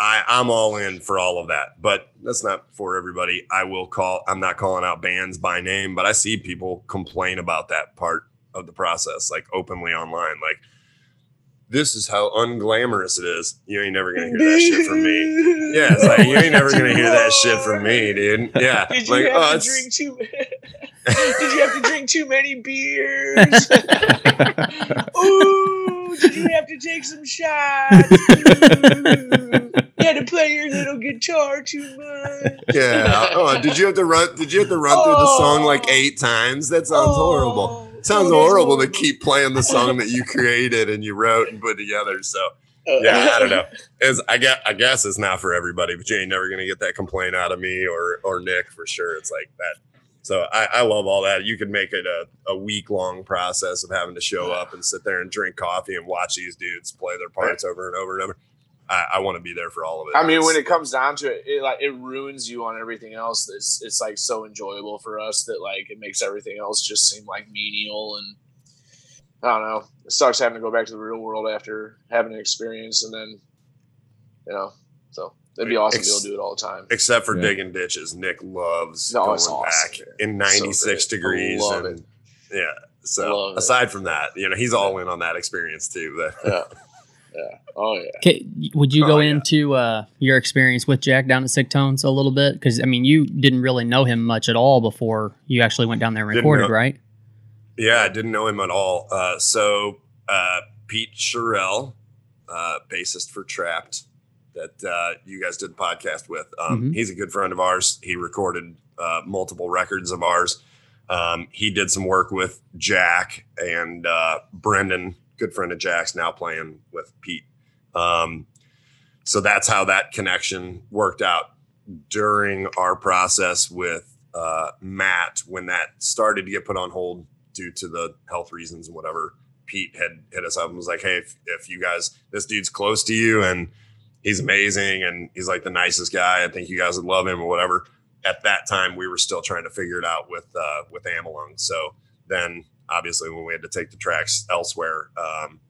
I, I'm all in for all of that, but that's not for everybody. I will call, I'm not calling out bands by name, but I see people complain about that part of the process, like openly online. Like, this is how unglamorous it is. You ain't never gonna hear that shit from me. Yeah, it's like you ain't never gonna hear that shit from me, dude. Yeah, Did you like have oh, to drink too? did you have to drink too many beers? Ooh, did you have to take some shots? Ooh, you had to play your little guitar too much. yeah. Oh, did you have to run? Did you have to run through the song like Oh. eight times? That sounds horrible. Oh, It sounds horrible to keep playing the song that you created and you wrote and put together. So Uh, yeah, I don't know. It's, I guess I guess it's not for everybody, but you ain't never gonna get that complaint out of me or or Nick for sure. It's like that. So I, I love all that. You can make it a, a week long process of having to show up and sit there and drink coffee and watch these dudes play their parts over and over and over. I, I want to be there for all of it. I mean, when it comes down to it, it like it ruins you on everything else. It's it's like so enjoyable for us that like it makes everything else just seem like menial and I don't know. It sucks having to go back to the real world after having an experience and then you know. So it'd be awesome to be able to do it all the time. except for Yeah. digging ditches. Nick loves No, going awesome, back man. in So 96 great. I degrees. love and it. yeah. So Love it. aside from that, you know, he's all in on that experience too. But Yeah. Yeah. Oh yeah. Would you go Oh, yeah. into uh, your experience with Jack down at Sick Tones a little bit? Because I mean, you didn't really know him much at all before you actually went down there and Didn't recorded, know- right? yeah, I didn't know him at all. Uh, so uh, Pete Sherrill, uh, bassist for Trapped, that uh, you guys did the podcast with. Um, Mhm. He's a good friend of ours. He recorded uh, multiple records of ours. Um, he did some work with Jack and uh, Brendan, good friend of Jack's, now playing with Pete. Um, so that's how that connection worked out during our process with uh, Matt when that started to get put on hold due to the health reasons and whatever. Pete had hit us up and was like, "Hey, if, if you guys, this dude's close to you and he's amazing and he's like the nicest guy. I think you guys would love him or whatever." At that time, we were still trying to figure it out with uh, with Amelung. So then, obviously, when we had to take the tracks elsewhere, um,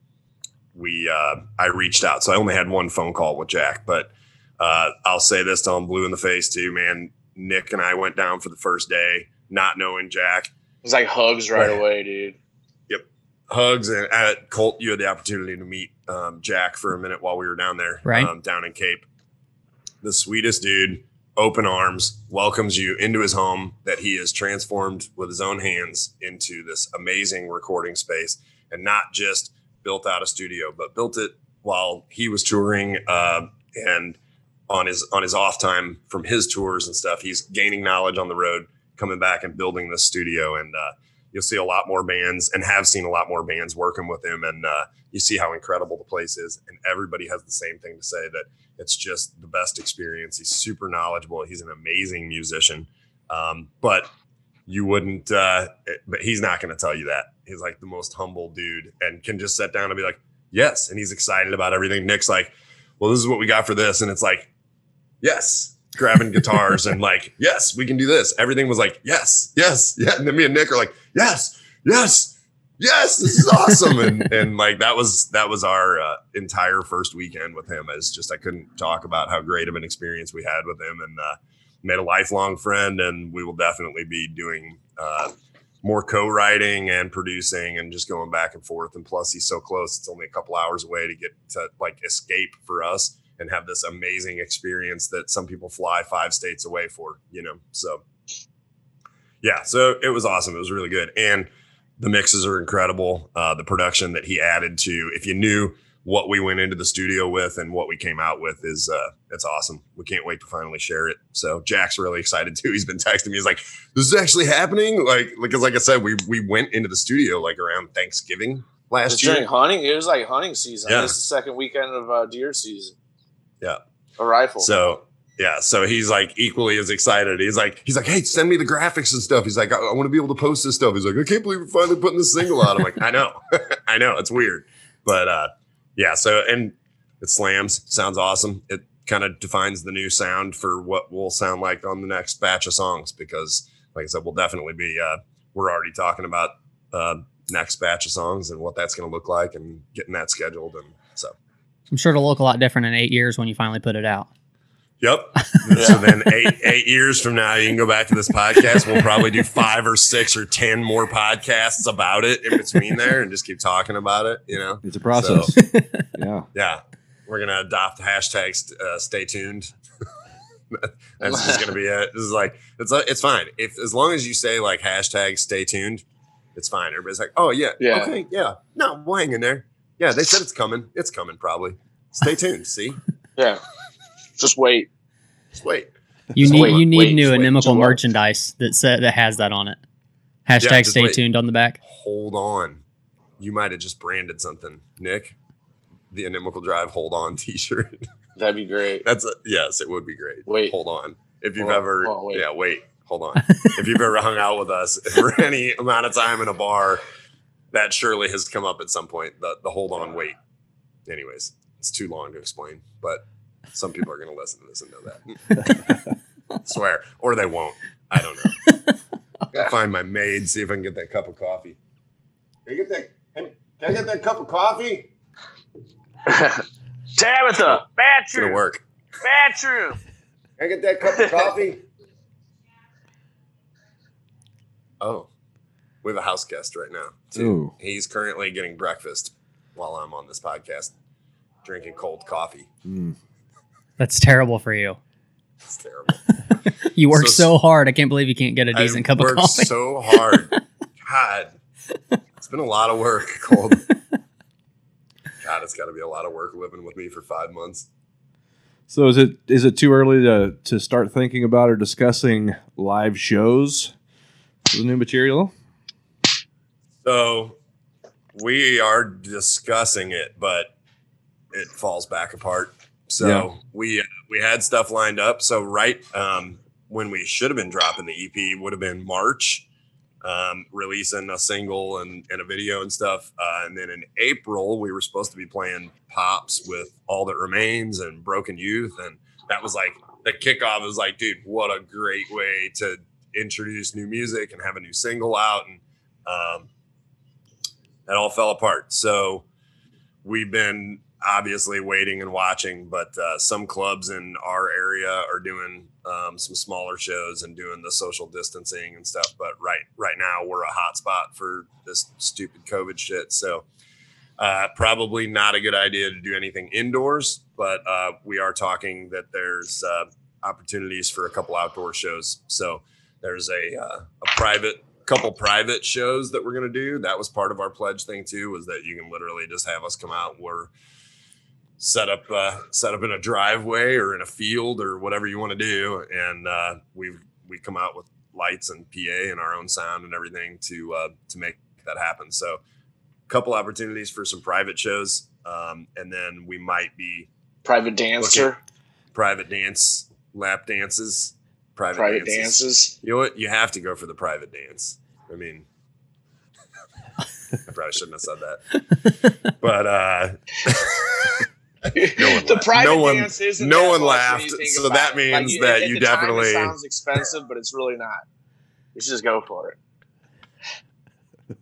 we uh, I reached out. So I only had one phone call with Jack, but uh, I'll say this till I'm blue in the face too, man. Nick and I went down for the first day, not knowing Jack. It's like hugs right Right. away, dude. Yep, hugs and uh, Colt, you had the opportunity to meet um, Jack for a minute while we were down there, Right. um, down in Cape. The sweetest dude, open arms, welcomes you into his home that he has transformed with his own hands into this amazing recording space, and not just built out a studio, but built it while he was touring uh, and on his on his off time from his tours and stuff. He's gaining knowledge on the road, coming back and building this studio, and uh, you'll see a lot more bands and have seen a lot more bands working with him, and uh, you see how incredible the place is, and everybody has the same thing to say that it's just the best experience. He's super knowledgeable. He's an amazing musician, um, but you wouldn't. Uh, but he's not going to tell you that. He's like the most humble dude, and can just sit down and be like, "Yes," and he's excited about everything. Nick's like, "Well, this is what we got for this," and it's like, "Yes." Grabbing guitars and like, yes, we can do this. Everything was like, yes, yes, yeah. And then me and Nick are like, yes, yes, yes, this is awesome. and and like that was that was our uh, entire first weekend with him. Is just I couldn't talk about how great of an experience we had with him, and uh, made a lifelong friend. And we will definitely be doing uh, more co-writing and producing, and just going back and forth. And plus, he's so close; it's only a couple hours away to get to like escape for us and have this amazing experience that some people fly five states away for. You know, so yeah, so it was awesome. It was really good, and the mixes are incredible. Uh, the production that he added to, if you knew what we went into the studio with and what we came out with, is uh, it's awesome. We can't wait to finally share it. So Jack's really excited too. He's been texting me. He's like, "This is actually happening!" Like, because like I said, we we went into the studio like around Thanksgiving last during year. hunting. It was like hunting season. Yeah. It's the second weekend of uh, deer season. Yeah. A rifle. So yeah, so he's like equally as excited. He's like, he's like, hey, send me the graphics and stuff. He's like, I, I want to be able to post this stuff. He's like, I can't believe we're finally putting this single out. I'm like, I know, I know, it's weird, but uh, yeah. So and it slams, sounds awesome. It kind of defines the new sound for what will sound like on the next batch of songs because, like I said, we'll definitely be. Uh, we're already talking about uh, next batch of songs and what that's going to look like and getting that scheduled and so. I'm sure it'll look a lot different in eight years when you finally put it out. Yep. So then eight eight years from now, you can go back to this podcast. We'll probably do five or six or ten more podcasts about it in between there, and just keep talking about it. You know, It's a process. yeah. yeah, we're gonna adopt the hashtag. st- Uh, stay tuned. That's just gonna be it. This is like it's uh, it's fine if as long as you say like hashtag stay tuned, it's fine. Everybody's like, oh yeah, Yeah. okay, yeah, no, we'll hang in there. Yeah, they said it's coming. It's coming probably. Stay tuned. See, yeah. Just wait. just wait. You So need wait, you need wait, new wait, inimical merchandise that sa- that has that on it. Hashtag just stay wait. tuned on the back. hold on. You might have just branded something, Nick. The Inimical Drive Hold On T-shirt. That'd be great. That's a, yes, it would be great. Wait. hold on. If you've Hold ever, hold on, wait. yeah, wait, hold on. if you've ever hung out with us for any amount of time in a bar, that surely has come up at some point. The the hold on, wait. Anyways, it's too long to explain, but some people are going to listen to this and know that. Swear, or they won't. I don't know. Gotta find my maid, see if I can get that cup of coffee. Can I get that? Can I get that cup of coffee? Tabitha, It's gonna work. bathroom. Can I get that cup of coffee? Oh, we have a house guest right now. Too. Ooh. He's currently getting breakfast while I'm on this podcast, drinking cold coffee. Mm. That's terrible for you. It's terrible. You work So- so, hard. I can't believe you can't get a decent I cup of worked coffee. so hard. God, it's been a lot of work, cold. God, it's got to be a lot of work living with me for five months. So is it is it too early to to start thinking about or discussing live shows for the new material? So we are discussing it, but it falls back apart. So Yeah. we we had stuff lined up. So right um, when we should have been dropping the EP would have been March, um, releasing a single and, and a video and stuff. Uh, and then in April we were supposed to be playing pops with All That Remains and Broken Youth, and that was like the kickoff. Was like, dude, what a great way to introduce new music and have a new single out and. Um, that all fell apart. So we've been obviously waiting and watching, but uh, some clubs in our area are doing um, some smaller shows and doing the social distancing and stuff. But right right now we're a hot spot for this stupid COVID shit. So uh, probably not a good idea to do anything indoors, but uh, we are talking that there's uh, opportunities for a couple outdoor shows. So there's a, uh, a private couple private shows that we're going to do. That was part of our pledge thing too, was that you can literally just have us come out. We're set up, uh, set up in a driveway or in a field or whatever you want to do. And, uh, we we come out with lights and PA and our own sound and everything to, uh, to make that happen. So a couple opportunities for some private shows. Um, and then we might be Private dancer, private dance, lap dances, private, private dances. dances. You know what? You have to go for the private dance. I mean, I probably shouldn't have said that. But uh, the private No one- dance isn't no that one laughed, so that it. Like, means you- that at you the time, definitely- it sounds expensive, but it's really not. You should just go for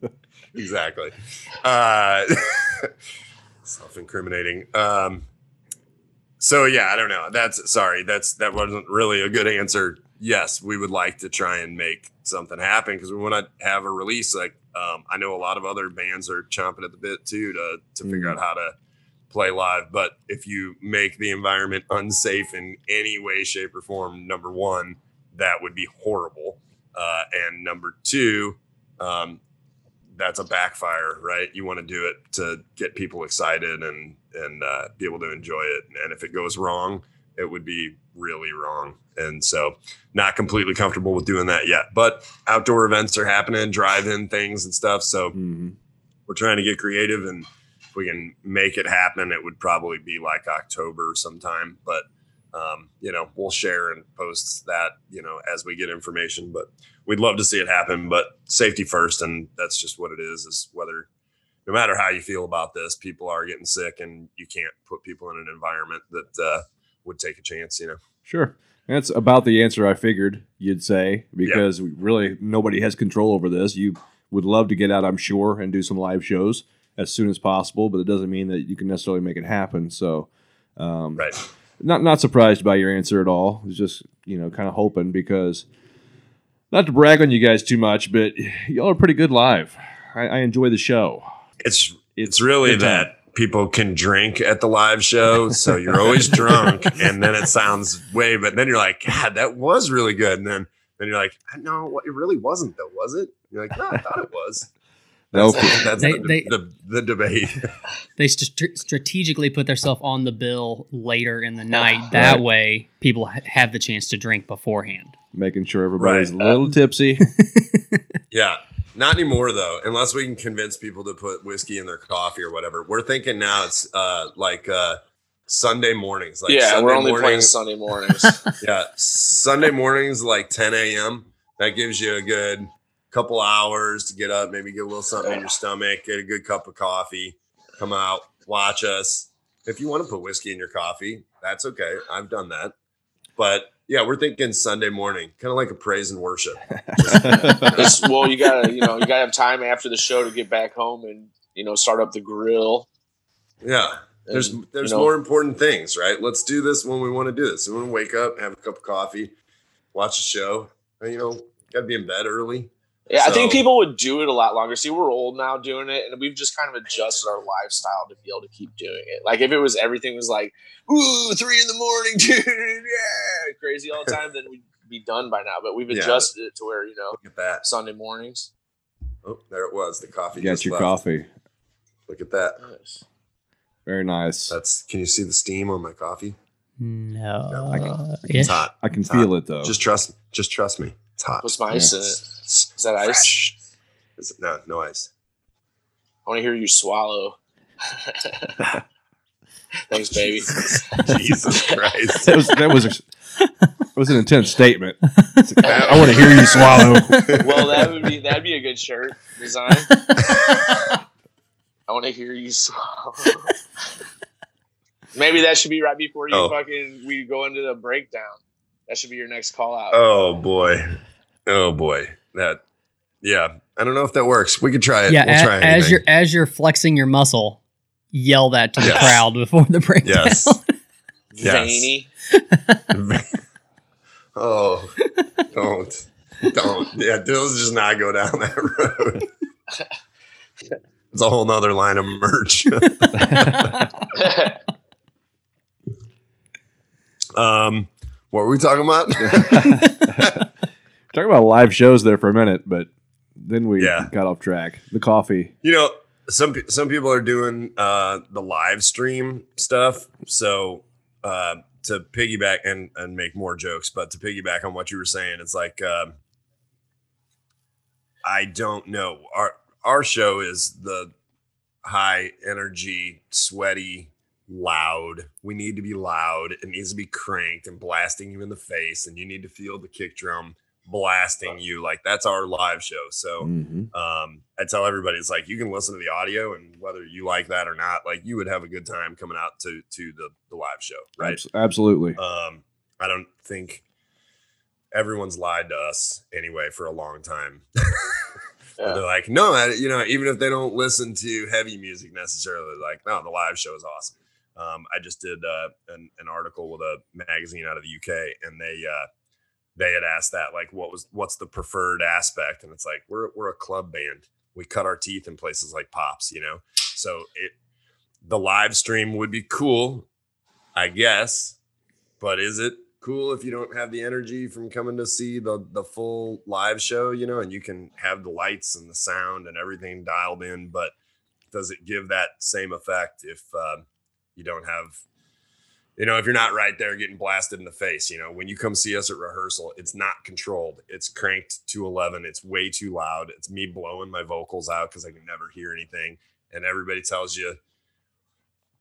it. exactly. Uh, self-incriminating. Um, so yeah, I don't know. That's sorry. That's that wasn't really a good answer. Yes, we would like to try and make something happen because we want to have a release. Like um, I know a lot of other bands are chomping at the bit too to to figure Mm. out how to play live. But if you make the environment unsafe in any way, shape, or form, number one, that would be horrible. Uh, and number two, um, that's a backfire, right? You want to do it to get people excited and and uh, be able to enjoy it. And if it goes wrong, it would be really wrong. And so, not completely comfortable with doing that yet. But outdoor events are happening, drive-in things and stuff. So Mhm. we're trying to get creative, and we can make it happen, it would probably be like October sometime. But um, you know, we'll share and post that you know as we get information. But we'd love to see it happen. But safety first, and that's just what it is. Is whether no matter how you feel about this, people are getting sick, and you can't put people in an environment that uh, would take a chance. You know. Sure. That's about the answer I figured you'd say because we really nobody has control over this. You would love to get out, I'm sure, and do some live shows as soon as possible, but it doesn't mean that you can necessarily make it happen. So, um, Right. not not surprised by your answer at all. It's just you know kind of hoping because not to brag on you guys too much, but y'all are pretty good live. I, I enjoy the show. It's it's really that people can drink at the live show, so you're always drunk, and then it sounds way. But then you're like, God, that was really good, and then then you're like, no, it really wasn't though, was it? You're like, no, I thought it was. No, That's, that's They- the, they- the, the debate. They st- strategically put themselves on the bill later in the night. That Right. way, people ha- have the chance to drink beforehand. making sure everybody's Right. a little tipsy. Yeah. Not anymore though, unless we can convince people to put whiskey in their coffee or whatever. We're thinking now it's uh like uh Sunday mornings. Like yeah, Sunday we're only playing mornings- Sunday mornings. Yeah, Sunday mornings like 10 a.m. That gives you a good couple hours to get up, maybe get a little something in your stomach, get a good cup of coffee, come out, watch us. If you want to put whiskey in your coffee, that's okay. I've done that. But yeah, we're thinking Sunday morning, kind of like a praise and worship. It's- well, you gotta, you know, you gotta have time after the show to get back home and you know start up the grill. Yeah. There's And, there's you know, more important things, right? Let's do this when we want to do this. We want to wake up, have a cup of coffee, watch a show. You know, got to be in bed early. Yeah, I think people would do it a lot longer. See, we're old now doing it, and we've just kind of adjusted our lifestyle to be able to keep doing it. Like if it was everything was like, ooh, three in the morning, dude, yeah, crazy all the time, then we'd be done by now. But we've Yeah. adjusted it to where you know Look at that. Sunday mornings. Oh, there it was. The coffee. You got just your left. coffee. Look at that. Yes. Very nice. That's. Can you see the steam on my coffee? No, I uh, It's hot. I can It's feel hot. it though. Just trust. Just trust me. It's hot. What's my ice in it? It's Is that ice? Is it, no, no ice. I want to hear you swallow. Thanks, baby. Jesus Christ. that was that was a, that was an intense statement. I want to hear you swallow. well, that would be that'd be a good shirt design. I want to hear you swallow. Maybe that should be right before you Oh. fucking we go into the breakdown. That should be your next call out. Oh boy. Oh boy. That. Yeah. I don't know if that works. We could try it. yeah. we'll a- try as you're as you're flexing your muscle, yell that to the Yes. crowd before the breakdown. Yes. yes. Veiny. oh, don't, don't. Yeah, Dill's just not go down that road. It's a whole nother line of merch. um, what were we talking about? Talking about live shows there for a minute, but then we Yeah. got off track. The coffee. you know, some some people are doing uh, the live stream stuff. So uh, to piggyback and and make more jokes, but to piggyback on what you were saying, it's like um, I don't know. Our our show is the high energy, sweaty, loud. We need to be loud. It needs to be cranked and blasting you in the face, and you need to feel the kick drum blasting you. Like that's our live show. So Mhm. um, I tell everybody it's like you can listen to the audio and whether you like that or not, like you would have a good time coming out to to the, the live show, right? Absolutely. Um, I don't think everyone's lied to us anyway for a long time. Yeah. They're like, no, I, you know, even if they don't listen to heavy music necessarily, like, no, the live show is awesome. Um, I just did uh, an, an article with a magazine out of the UK, and they uh, they had asked that, like, what was what's the preferred aspect? And it's like we're we're a club band. We cut our teeth in places like Pops, you know. So it the live stream would be cool, I guess, but is it cool if you don't have the energy from coming to see the the full live show, you know, and you can have the lights and the sound and everything dialed in, but does it give that same effect if uh, you don't have you know, if you're not right there getting blasted in the face, you know, when you come see us at rehearsal, it's not controlled. It's cranked to 11. It's way too loud. It's me blowing my vocals out because I can never hear anything. And everybody tells you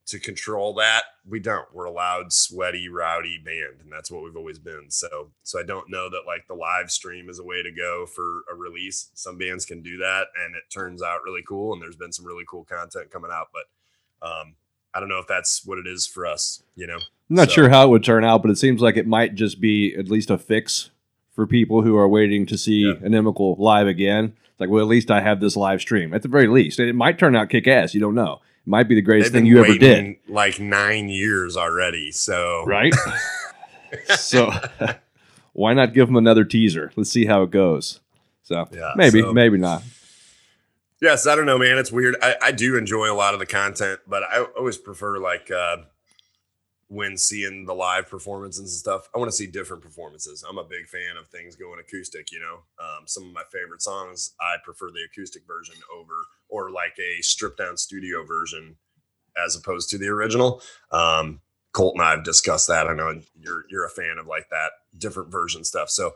to control that. We don't. We're a loud, sweaty, rowdy band, and that's what we've always been. So, so I don't know that like the live stream is a way to go for a release. Some bands can do that, and it turns out really cool. And there's been some really cool content coming out, but um, I don't know if that's what it is for us. You know, I'm not So- sure how it would turn out, but it seems like it might just be at least a fix for people who are waiting to see Yeah. Inimical live again. It's like, well, at least I have this live stream. At the very least, it might turn out kick ass. You don't know. It might be the greatest thing you ever did. like nine years already. So Right? so why not give them another teaser? Let's see how it goes. So Yeah, maybe, so- maybe not. Yes, I don't know, man. It's weird. I, I do enjoy a lot of the content, but I always prefer like uh, when seeing the live performances and stuff. I want to see different performances. I'm a big fan of things going acoustic. You know, um, some of my favorite songs, I prefer the acoustic version over or like a stripped down studio version as opposed to the original. Um, Colt and I have discussed that. I know you're you're a fan of like that different version stuff. So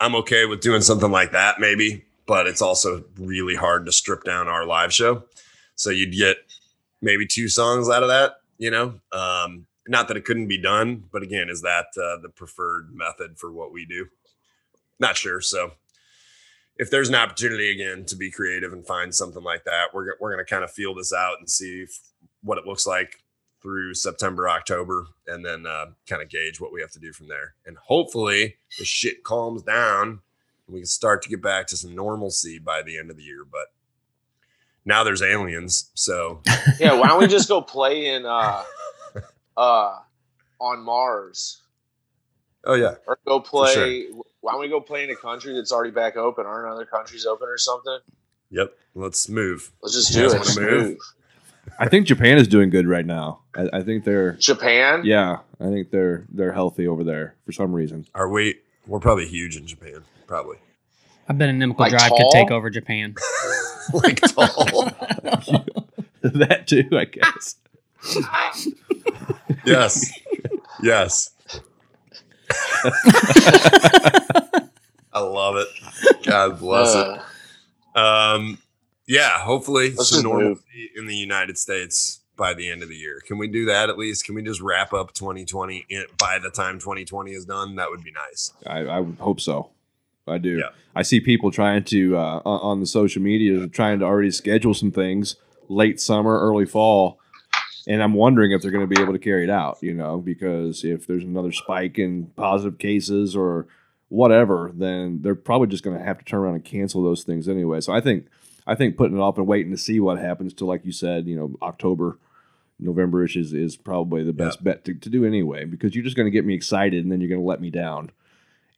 I'm okay with doing something like that, maybe, but it's also really hard to strip down our live show. So you'd get maybe two songs out of that, you know. Um, not that it couldn't be done, but again, is that uh, the preferred method for what we do? Not sure. So if there's an opportunity again to be creative and find something like that, we're we're gonna kind of feel this out and see if, what it looks like through September, October, and then uh, kind of gauge what we have to do from there. And hopefully the shit calms down we can start to get back to some normalcy by the end of the year. But now there's aliens, so Yeah, why don't we just go play in uh uh on Mars oh yeah, or go For play? Why don't we go play in a country that's already back open? Aren't other countries open or something? yep. Let's move. Let's just do guys it. wanna Just move? move. I think Japan is doing good right now. I, I think they're Japan. yeah. I think they're they're healthy over there for some reason. Are we? We're probably huge in Japan. Probably I bet Inimical Like Drive tall? could take over Japan. like tall. that too, I guess. yes, yes. I love it. God bless it. Uh, Um, yeah, hopefully Let's some just move. in the United States by the end of the year. Can we do that at least? Can we just wrap up 2020 in, by the time 2020 is done? That would be nice. I, I would hope so. I do. Yeah. I see people trying to uh, on the social media trying to already schedule some things late summer, early fall, and I'm wondering if they're going to be able to carry it out. You know, because if there's another spike in positive cases or whatever, then they're probably just going to have to turn around and cancel those things anyway. So I think I think putting it off and waiting to see what happens to, like you said, you know, October. November-ish is, is probably the best bet to, to do anyway because you're just going to get me excited and then you're going to let me down.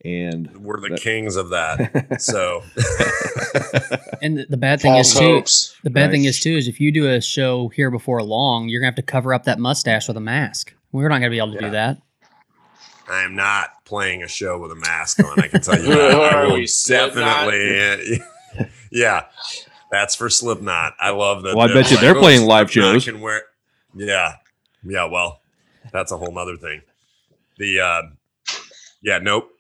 And We're the That- kings of that. So And the, the bad thing false is too. hopes. The bad thing is too is if you do a show here before long, you're gonna have to cover up that mustache with a mask. We're not gonna be able to Yeah. do that. I am not playing a show with a mask on. I can tell you that. I Are will we definitely. yeah, that's for Slipknot. I love that. Well, I bet you they're playing live shows. Can wear, yeah, yeah. Well, that's a whole nother thing. The uh, yeah, nope,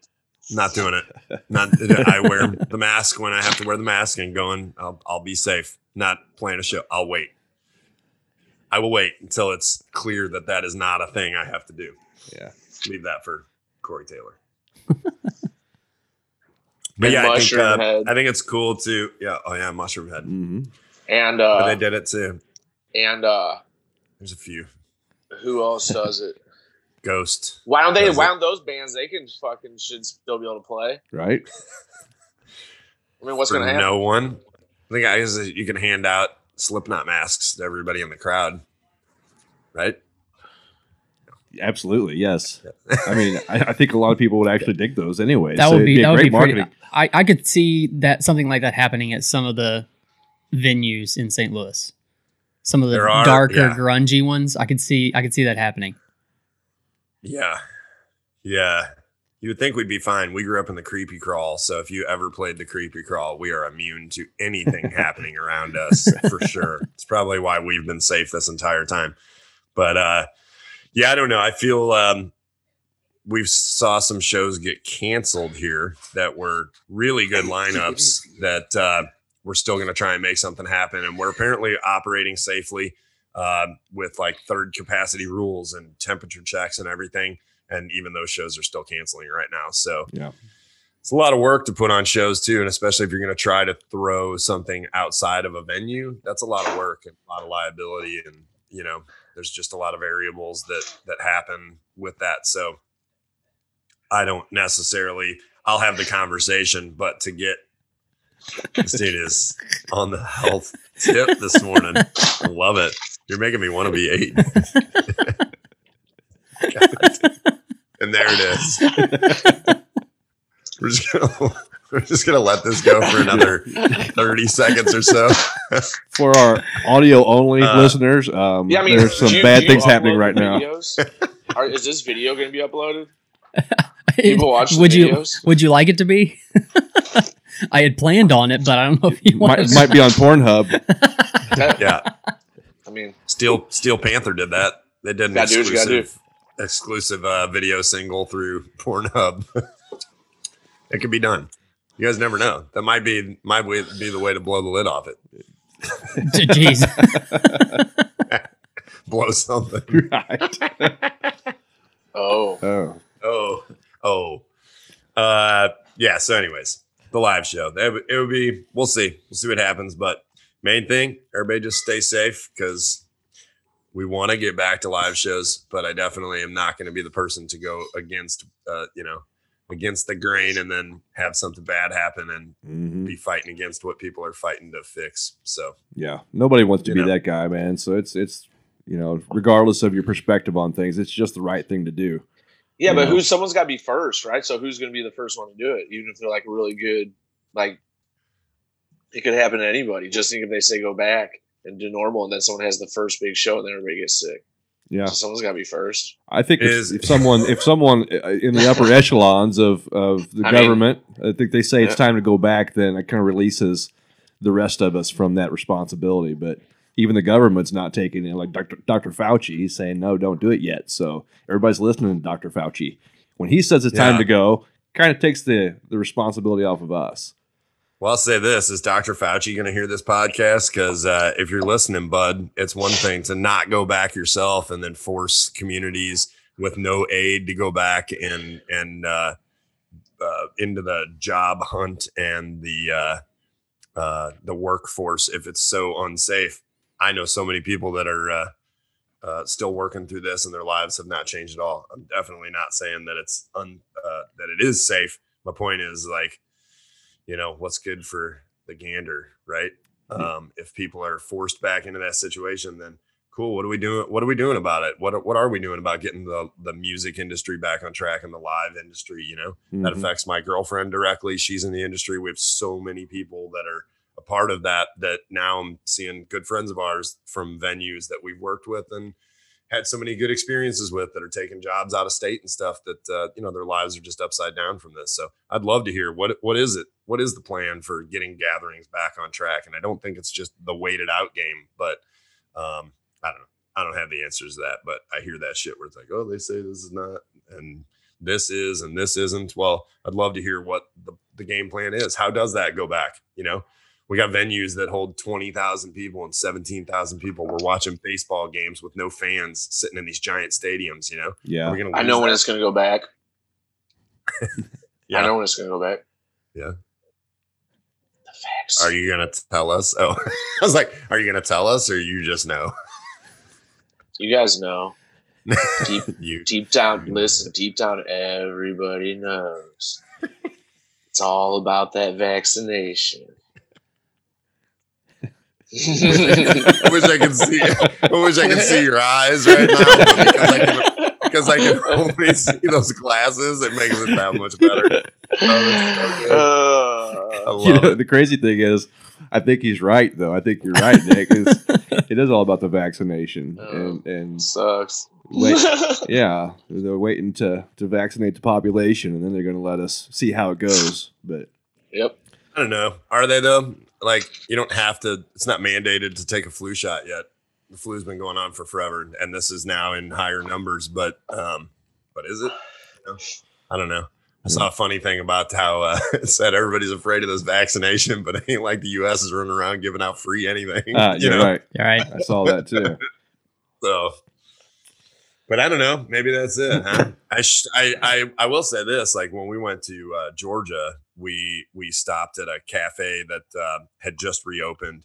not doing it. Not. I wear the mask when I have to wear the mask and going. I'll, I'll be safe. Not playing a show. I'll wait. I will wait until it's clear that that is not a thing I have to do. Yeah. leave that for Corey Taylor. And but yeah, I think, uh, Head. I think it's cool to yeah. Oh yeah, Mushroomhead. hmm And But uh they did it too. and uh There's a few. who else does it? Ghost. Why don't they why don't those bands they can fucking should still be able to play? right? I mean what's gonna happen? no one. I think I guess you can hand out Slipknot masks to everybody in the crowd, right? Absolutely, yes. I mean, I, I think a lot of people would actually dig those anyway. That so would it'd be, a that would great be pretty. marketing. I, I could see that something like that happening at some of the venues in St. Louis. Some of the are, darker, yeah. grungy ones. I could see I could see that happening. Yeah, Yeah. You would think we'd be fine. We grew up in the creepy crawl. So if you ever played the creepy crawl, we are immune to anything happening around us for sure. It's probably why we've been safe this entire time. But uh yeah, I don't know. I feel um we've saw some shows get canceled here that were really good lineups that uh we're still going to try and make something happen and we're apparently operating safely uh, with like third capacity rules and temperature checks and everything and even those shows are still canceling right now. So Yeah. it's a lot of work to put on shows too, and especially if you're going to try to throw something outside of a venue, that's a lot of work and a lot of liability, and you know, there's just a lot of variables that that happen with that. So I don't necessarily. I'll have the conversation, but to get this dude is on the health tip this morning. I love it. You're making me want to be eight. and there it is. We're just gonna we're just gonna let this go for another 30 seconds or so. For our audio only Uh, listeners, um, Yeah, I mean, there's some you- bad things happening right now. Are, is this video going to be uploaded? People watch the would you would you like it to be? I had planned on it, but I don't know if you want Might, to. might be on Pornhub. Yeah. I mean, Steel Steel Panther did that. They did an Gotta do what you gotta exclusive exclusive uh, video single through Pornhub. it could be done. You guys never know. That might be might be be the way to blow the lid off it. Jeez. Blow something. right. oh, Oh. Oh, oh. Uh, yeah. So, anyways, the live show. That would- It would be. We'll see. We'll see what happens. But main thing, everybody just stay safe because we want to get back to live shows. But I definitely am not going to be the person to go against, uh, you know, against the grain and then have something bad happen and Mhm. be fighting against what people are fighting to fix. So, Yeah. Nobody wants to be know. that guy, man. So it's it's you know, regardless of your perspective on things, it's just the right thing to do. yeah, but Yeah. who's someone's got to be first, right? So who's going to be the first one to do it? Even if they're like really good, like it could happen to anybody. Just think if they say go back and do normal, and then someone has the first big show, and then everybody gets sick. Yeah. So someone's got to be first. I think if, Is- if someone if someone uh, in the upper echelons of, of the I mean- government, I think they say it's time to go back, then it kind of releases the rest of us from that responsibility. But even the government's not taking it. Like Dr. Dr. Fauci, he's saying no, don't do it yet. So everybody's listening to Dr. Fauci. When he says it's time to go, kind of takes the the responsibility off of us. Well, I'll say this: Is Dr. Fauci going to hear this podcast? Because uh, if you're listening, bud, it's one thing to not go back yourself and then force communities with no aid to go back and and uh, uh, into the job hunt and the uh, uh, the workforce if it's so unsafe. I know so many people that are uh, still working through this, and their lives have not changed at all. I'm definitely not saying that it's un, that it is safe. My point is like you know what's good for the gander right? Um if people are forced back into that situation then cool what are we doing what are we doing about it? What, what are we doing about getting the the music industry back on track and the live industry you know? That Mhm. affects my girlfriend directly she's in the industry we have so many people that are a part of that that now i'm seeing good friends of ours from venues that we've worked with and had so many good experiences with that are taking jobs out of state and stuff that uh, you know their lives are just upside down from this. So I'd love to hear what what is it? What is the plan for getting gatherings back on track? And I don't think it's just the waited out game, but um, I don't know. I don't have the answers to that, but I hear that shit where it's like, oh, they say this is not and this is and this isn't. Well, I'd love to hear what the, the game plan is. How does that go back? You know, we got venues that hold 20,000 people and 17,000 people. We're watching baseball games with no fans sitting in these giant stadiums, you know? Yeah. We're gonna I know lose when it's going to go back. Yeah. I know when it's going to go back. Yeah. The facts. Are you going to tell us? Oh, I was like, are you going to tell us or you just know? You guys know. Deep, you. deep down, listen, deep down, everybody knows. It's all about that vaccination. I wish I could see. I wish I could see your eyes right now, because I can, because I can only see those glasses. It makes it that much better. Oh, so you know, it. the crazy thing is, I think he's right, though. I think you're right, Nick. It is all about the vaccination, Oh. and and Sucks. wait, yeah, they're waiting to to vaccinate the population, and then they're going to let us see how it goes. But Yep. I don't know. Are they though? Like you don't have to. It's not mandated to take a flu shot yet. The flu's been going on for forever, and this is now in higher numbers. But um, but is it? You know, I don't know. I saw a funny thing about how uh, it said everybody's afraid of this vaccination, but it ain't like the U.S. is running around giving out free anything. uh, you you're know, right. All right. I saw that too. So, but I don't know. Maybe that's it. Huh? I, sh- I I I will say this: like when we went to uh, Georgia, we we stopped at a cafe that uh, had just reopened,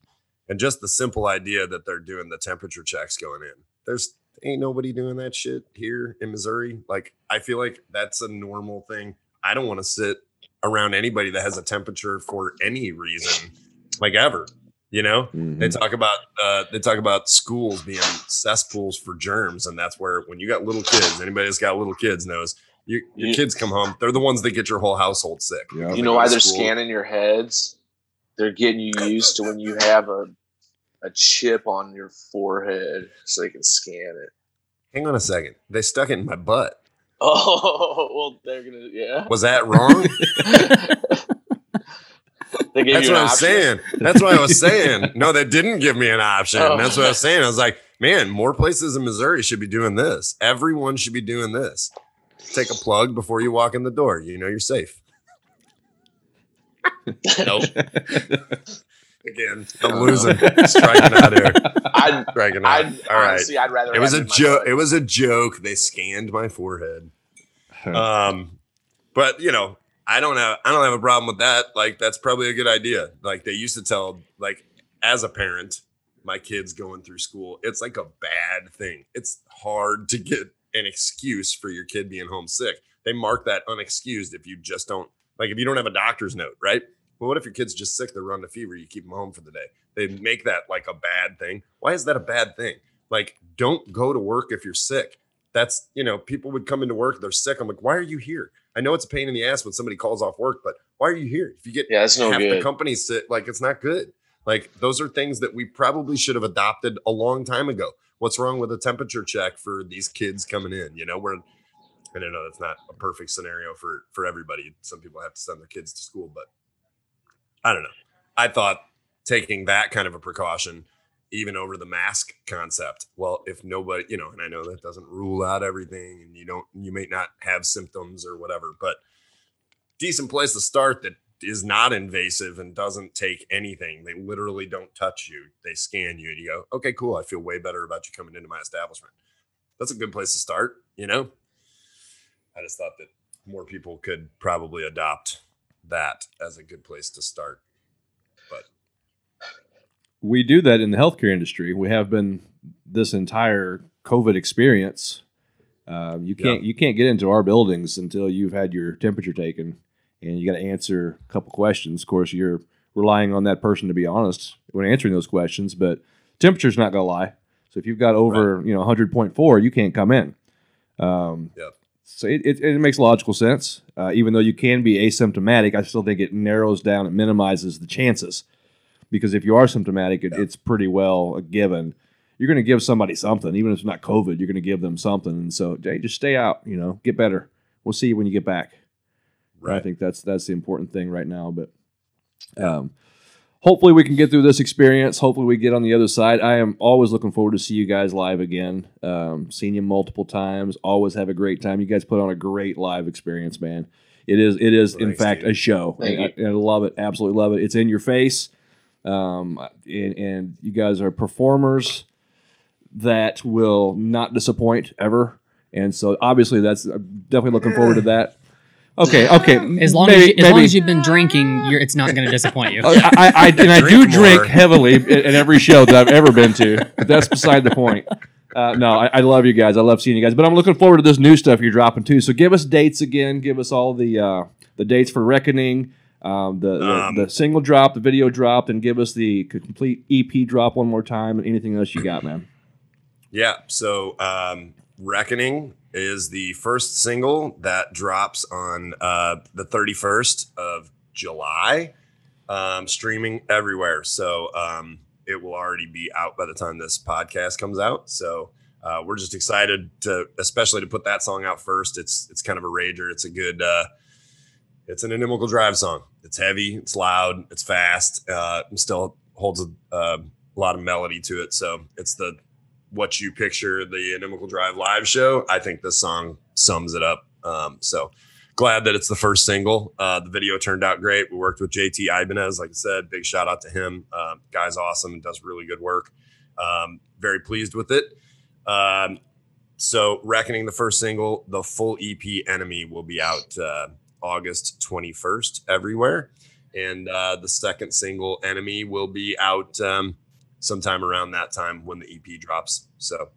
and just the simple idea that they're doing the temperature checks going in. There's ain't nobody doing that shit here in Missouri. Like I feel like that's a normal thing. I don't want to sit around anybody that has a temperature for any reason, like ever. You know, Mhm. they talk about uh, they talk about schools being cesspools for germs, and that's where when you got little kids, anybody that's got little kids knows you, your You- kids come home. They're the ones that get your whole household sick. Yeah. You know why they're school. scanning your heads? They're getting you used to when you have a a chip on your forehead, so they can scan it. Hang on a second. They stuck it in my butt. Oh well, they're gonna yeah. Was that wrong? They gave That's you what I'm option? saying. That's what I was saying. No, they didn't give me an option. Oh. That's what I was saying. I was like, man, more places in Missouri should be doing this. Everyone should be doing this. Take a plug before you walk in the door. You know you're safe. nope. Again, I'm losing. Striking out here. I'd, Striking out. I'd All right. honestly, I'd rather. It was a joke. It was a joke. They scanned my forehead. Um, but you know, I don't have I don't have a problem with that. Like that's probably a good idea. Like they used to tell like as a parent, my kids going through school, it's like a bad thing. It's hard to get an excuse for your kid being homesick. They mark that unexcused if you just don't like if you don't have a doctor's note, right? Well, what if your kid's just sick? They're running a fever. You keep them home for the day. They make that like a bad thing. Why is that a bad thing? Like, don't go to work if you're sick. That's you know, people would come into work, they're sick. I'm like, why are you here? I know it's a pain in the ass when somebody calls off work, but why are you here? If you get Yeah, that's no half the good. company sick, like it's not good. Like those are things that we probably should have adopted a long time ago. What's wrong with a temperature check for these kids coming in? You know, where I don't know that's not a perfect scenario for for everybody. Some people have to send their kids to school, but I don't know. I thought taking that kind of a precaution even over the mask concept. Well, if nobody, you know, and I know that doesn't rule out everything and you don't you may not have symptoms or whatever, but decent place to start that is not invasive and doesn't take anything. They literally don't touch you. They scan you and you go, "Okay, cool. I feel way better about you coming into my establishment." That's a good place to start, you know? I just thought that more people could probably adopt that as a good place to start. We do that in the healthcare industry. We have been this entire COVID experience. Um, you can't you can't get into our buildings until you've had your temperature taken, and you got to answer a couple questions. Of course, you're relying on that person to be honest when answering those questions, but temperature's not going to lie. So if you've got over you know 100.4, you can't come in. Um, Yep. So it, it, it makes logical sense. Uh, even though you can be asymptomatic, I still think it narrows down, it minimizes the chances because if you are symptomatic, it, it's pretty well a given. You're going to give somebody something, even if it's not COVID. You're going to give them something, and so hey, just stay out. You know, get better. We'll see you when you get back. I think that's that's the important thing right now. But um, hopefully, we can get through this experience. Hopefully, we get on the other side. I am always looking forward to see you guys live again. Um, seen you multiple times. Always have a great time. You guys put on a great live experience, man. It is it is in fact dude. a show. I, I love it. Absolutely love it. It's in your face um, and, and you guys are performers that will not disappoint ever. And so, obviously, that's I'm definitely looking forward to that. Okay, okay. As long maybe- as you, as, long as you've been drinking, you're, it's not going to disappoint you. I, I, I, and I do Drink drink more. heavily at, at every show that I've ever been to. But that's beside the point. Uh, no, I, I love you guys. I love seeing you guys. But I'm looking forward to this new stuff you're dropping too. So give us dates again. Give us all the uh, the dates for Reckoning, um, the, the Um, the single drop, the video drop, and give us the complete EP drop one more time, and anything else you got, man. Yeah. So, um, Reckoning is the first single that drops on uh, the 31st of July. um, streaming everywhere. So um, it will already be out by the time this podcast comes out. So uh, we're just excited to, especially to put that song out first. It's it's kind of a rager. It's a good. Uh, it's an inimical drive song. It's heavy. It's loud. It's fast. Uh, and still holds a, uh, lot of melody to it. So it's the what you picture the inimical drive live show. I think this song sums it up. Um, so glad that it's the first single. Uh, the video turned out great. We worked with JT Ibanez, like I said, big shout out to him. Uh, guy's awesome and does really good work. Um, very pleased with it. Um, so, Reckoning, the first single, the full EP Enemy will be out uh, August 21st everywhere. And uh, the second single, Enemy, will be out um, sometime around that time when the EP drops. So,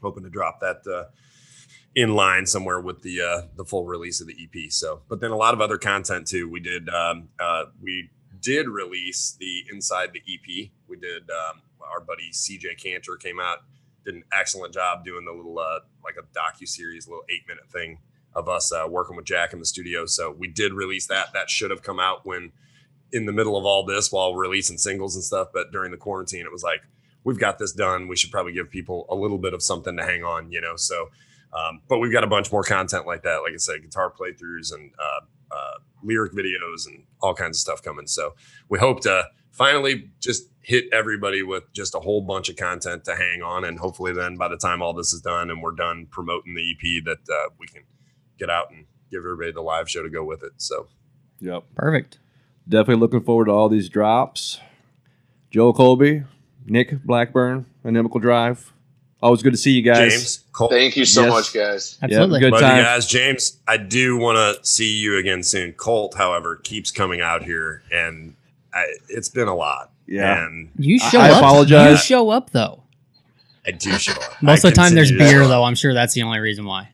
hoping to drop that uh, in line somewhere with the uh, the full release of the EP. So, but then a lot of other content too. We did um, uh, we did release the inside the EP. We did um, our buddy CJ Cantor came out, did an excellent job doing the little uh, like a docu series, little eight minute thing of us uh, working with Jack in the studio. So we did release that. That should have come out when in the middle of all this while releasing singles and stuff. But during the quarantine, it was like we've got this done. We should probably give people a little bit of something to hang on, you know. So um, but we've got a bunch more content like that. Like I said, guitar playthroughs and uh, uh, lyric videos and all kinds of stuff coming. So we hope to finally just hit everybody with just a whole bunch of content to hang on. And hopefully, then by the time all this is done and we're done promoting the EP, that uh, we can get out and give everybody the live show to go with it. So, Yep. Perfect. Definitely looking forward to all these drops. Joel Colby, Nick Blackburn, Inimical Drive. Always good to see you guys. James, Colt, Thank you so Yes. much, guys. Yep, Absolutely. good Love you time. guys. James, I do want to see you again soon. Colt, however, keeps coming out here, and I, it's been a lot. Yeah. and You I- show I up. apologize. You show up though. I do show up. Most I of the time, there's beer though. I'm sure that's the only reason why.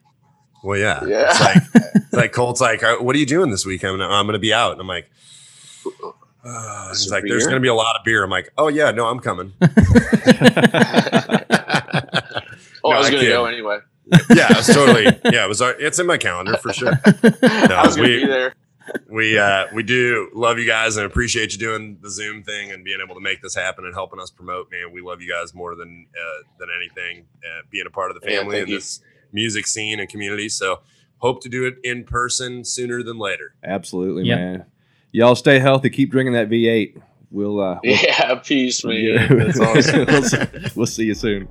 Well, yeah, Yeah. It's like, it's like Colt's like, "Uh, "What are you doing this weekend?" I'm, I'm going to be out, and I'm like, uh, he's Some like, "There's going to be a lot of beer." I'm like, "Oh yeah, no, I'm coming." Oh, No, I was gonna go anyway. yeah, it's totally. Yeah, it was. our- It's in my calendar for sure. I was gonna we- be there. we uh we do love you guys and appreciate you doing the zoom thing and being able to make this happen and helping us promote man we love you guys more than uh, than anything uh, being a part of the family thank and you. this music scene and community so hope to do it in person sooner than later Absolutely, Yep. man. Y'all stay healthy. Keep drinking that V8. We'll uh, we'll, Yeah, peace, man. That's awesome. we'll, see, we'll see you soon.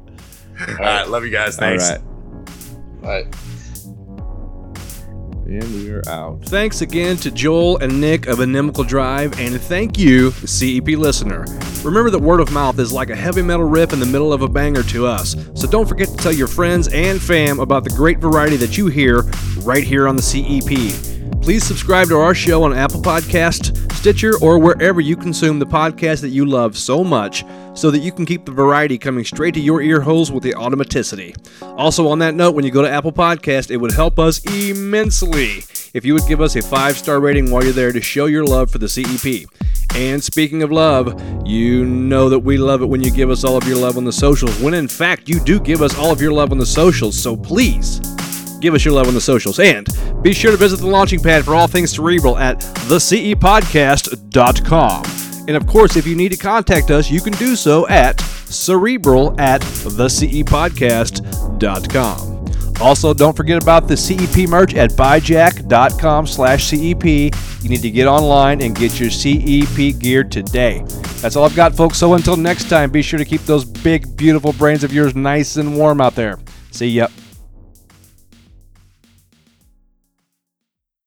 all right love you guys thanks All right. Bye. And we are out. Thanks again to Joel and Nick of Inimical Drive, and thank you, CEP listener. Remember that word of mouth is like a heavy metal riff in the middle of a banger to us, so don't forget to tell your friends and fam about the great variety that you hear right here on the CEP. Please subscribe to our show on Apple Podcast, Stitcher, or wherever you consume the podcast that you love so much so that you can keep the variety coming straight to your ear holes with the automaticity. Also, on that note, when you go to Apple Podcast, it would help us immensely if you would give us a five star rating while you're there to show your love for the CEP. And speaking of love, you know that we love it when you give us all of your love on the socials, when in fact you do give us all of your love on the socials, so please give us your love on the socials. And be sure to visit the launching pad for all things cerebral at thecepodcast.com. And of course, if you need to contact us, you can do so at cerebral at thecepodcast.com. Also, don't forget about the CEP merch at buyjack.com slash CEP. You need to get online and get your CEP gear today. That's all I've got, folks. So until next time, be sure to keep those big, beautiful brains of yours nice and warm out there. See ya.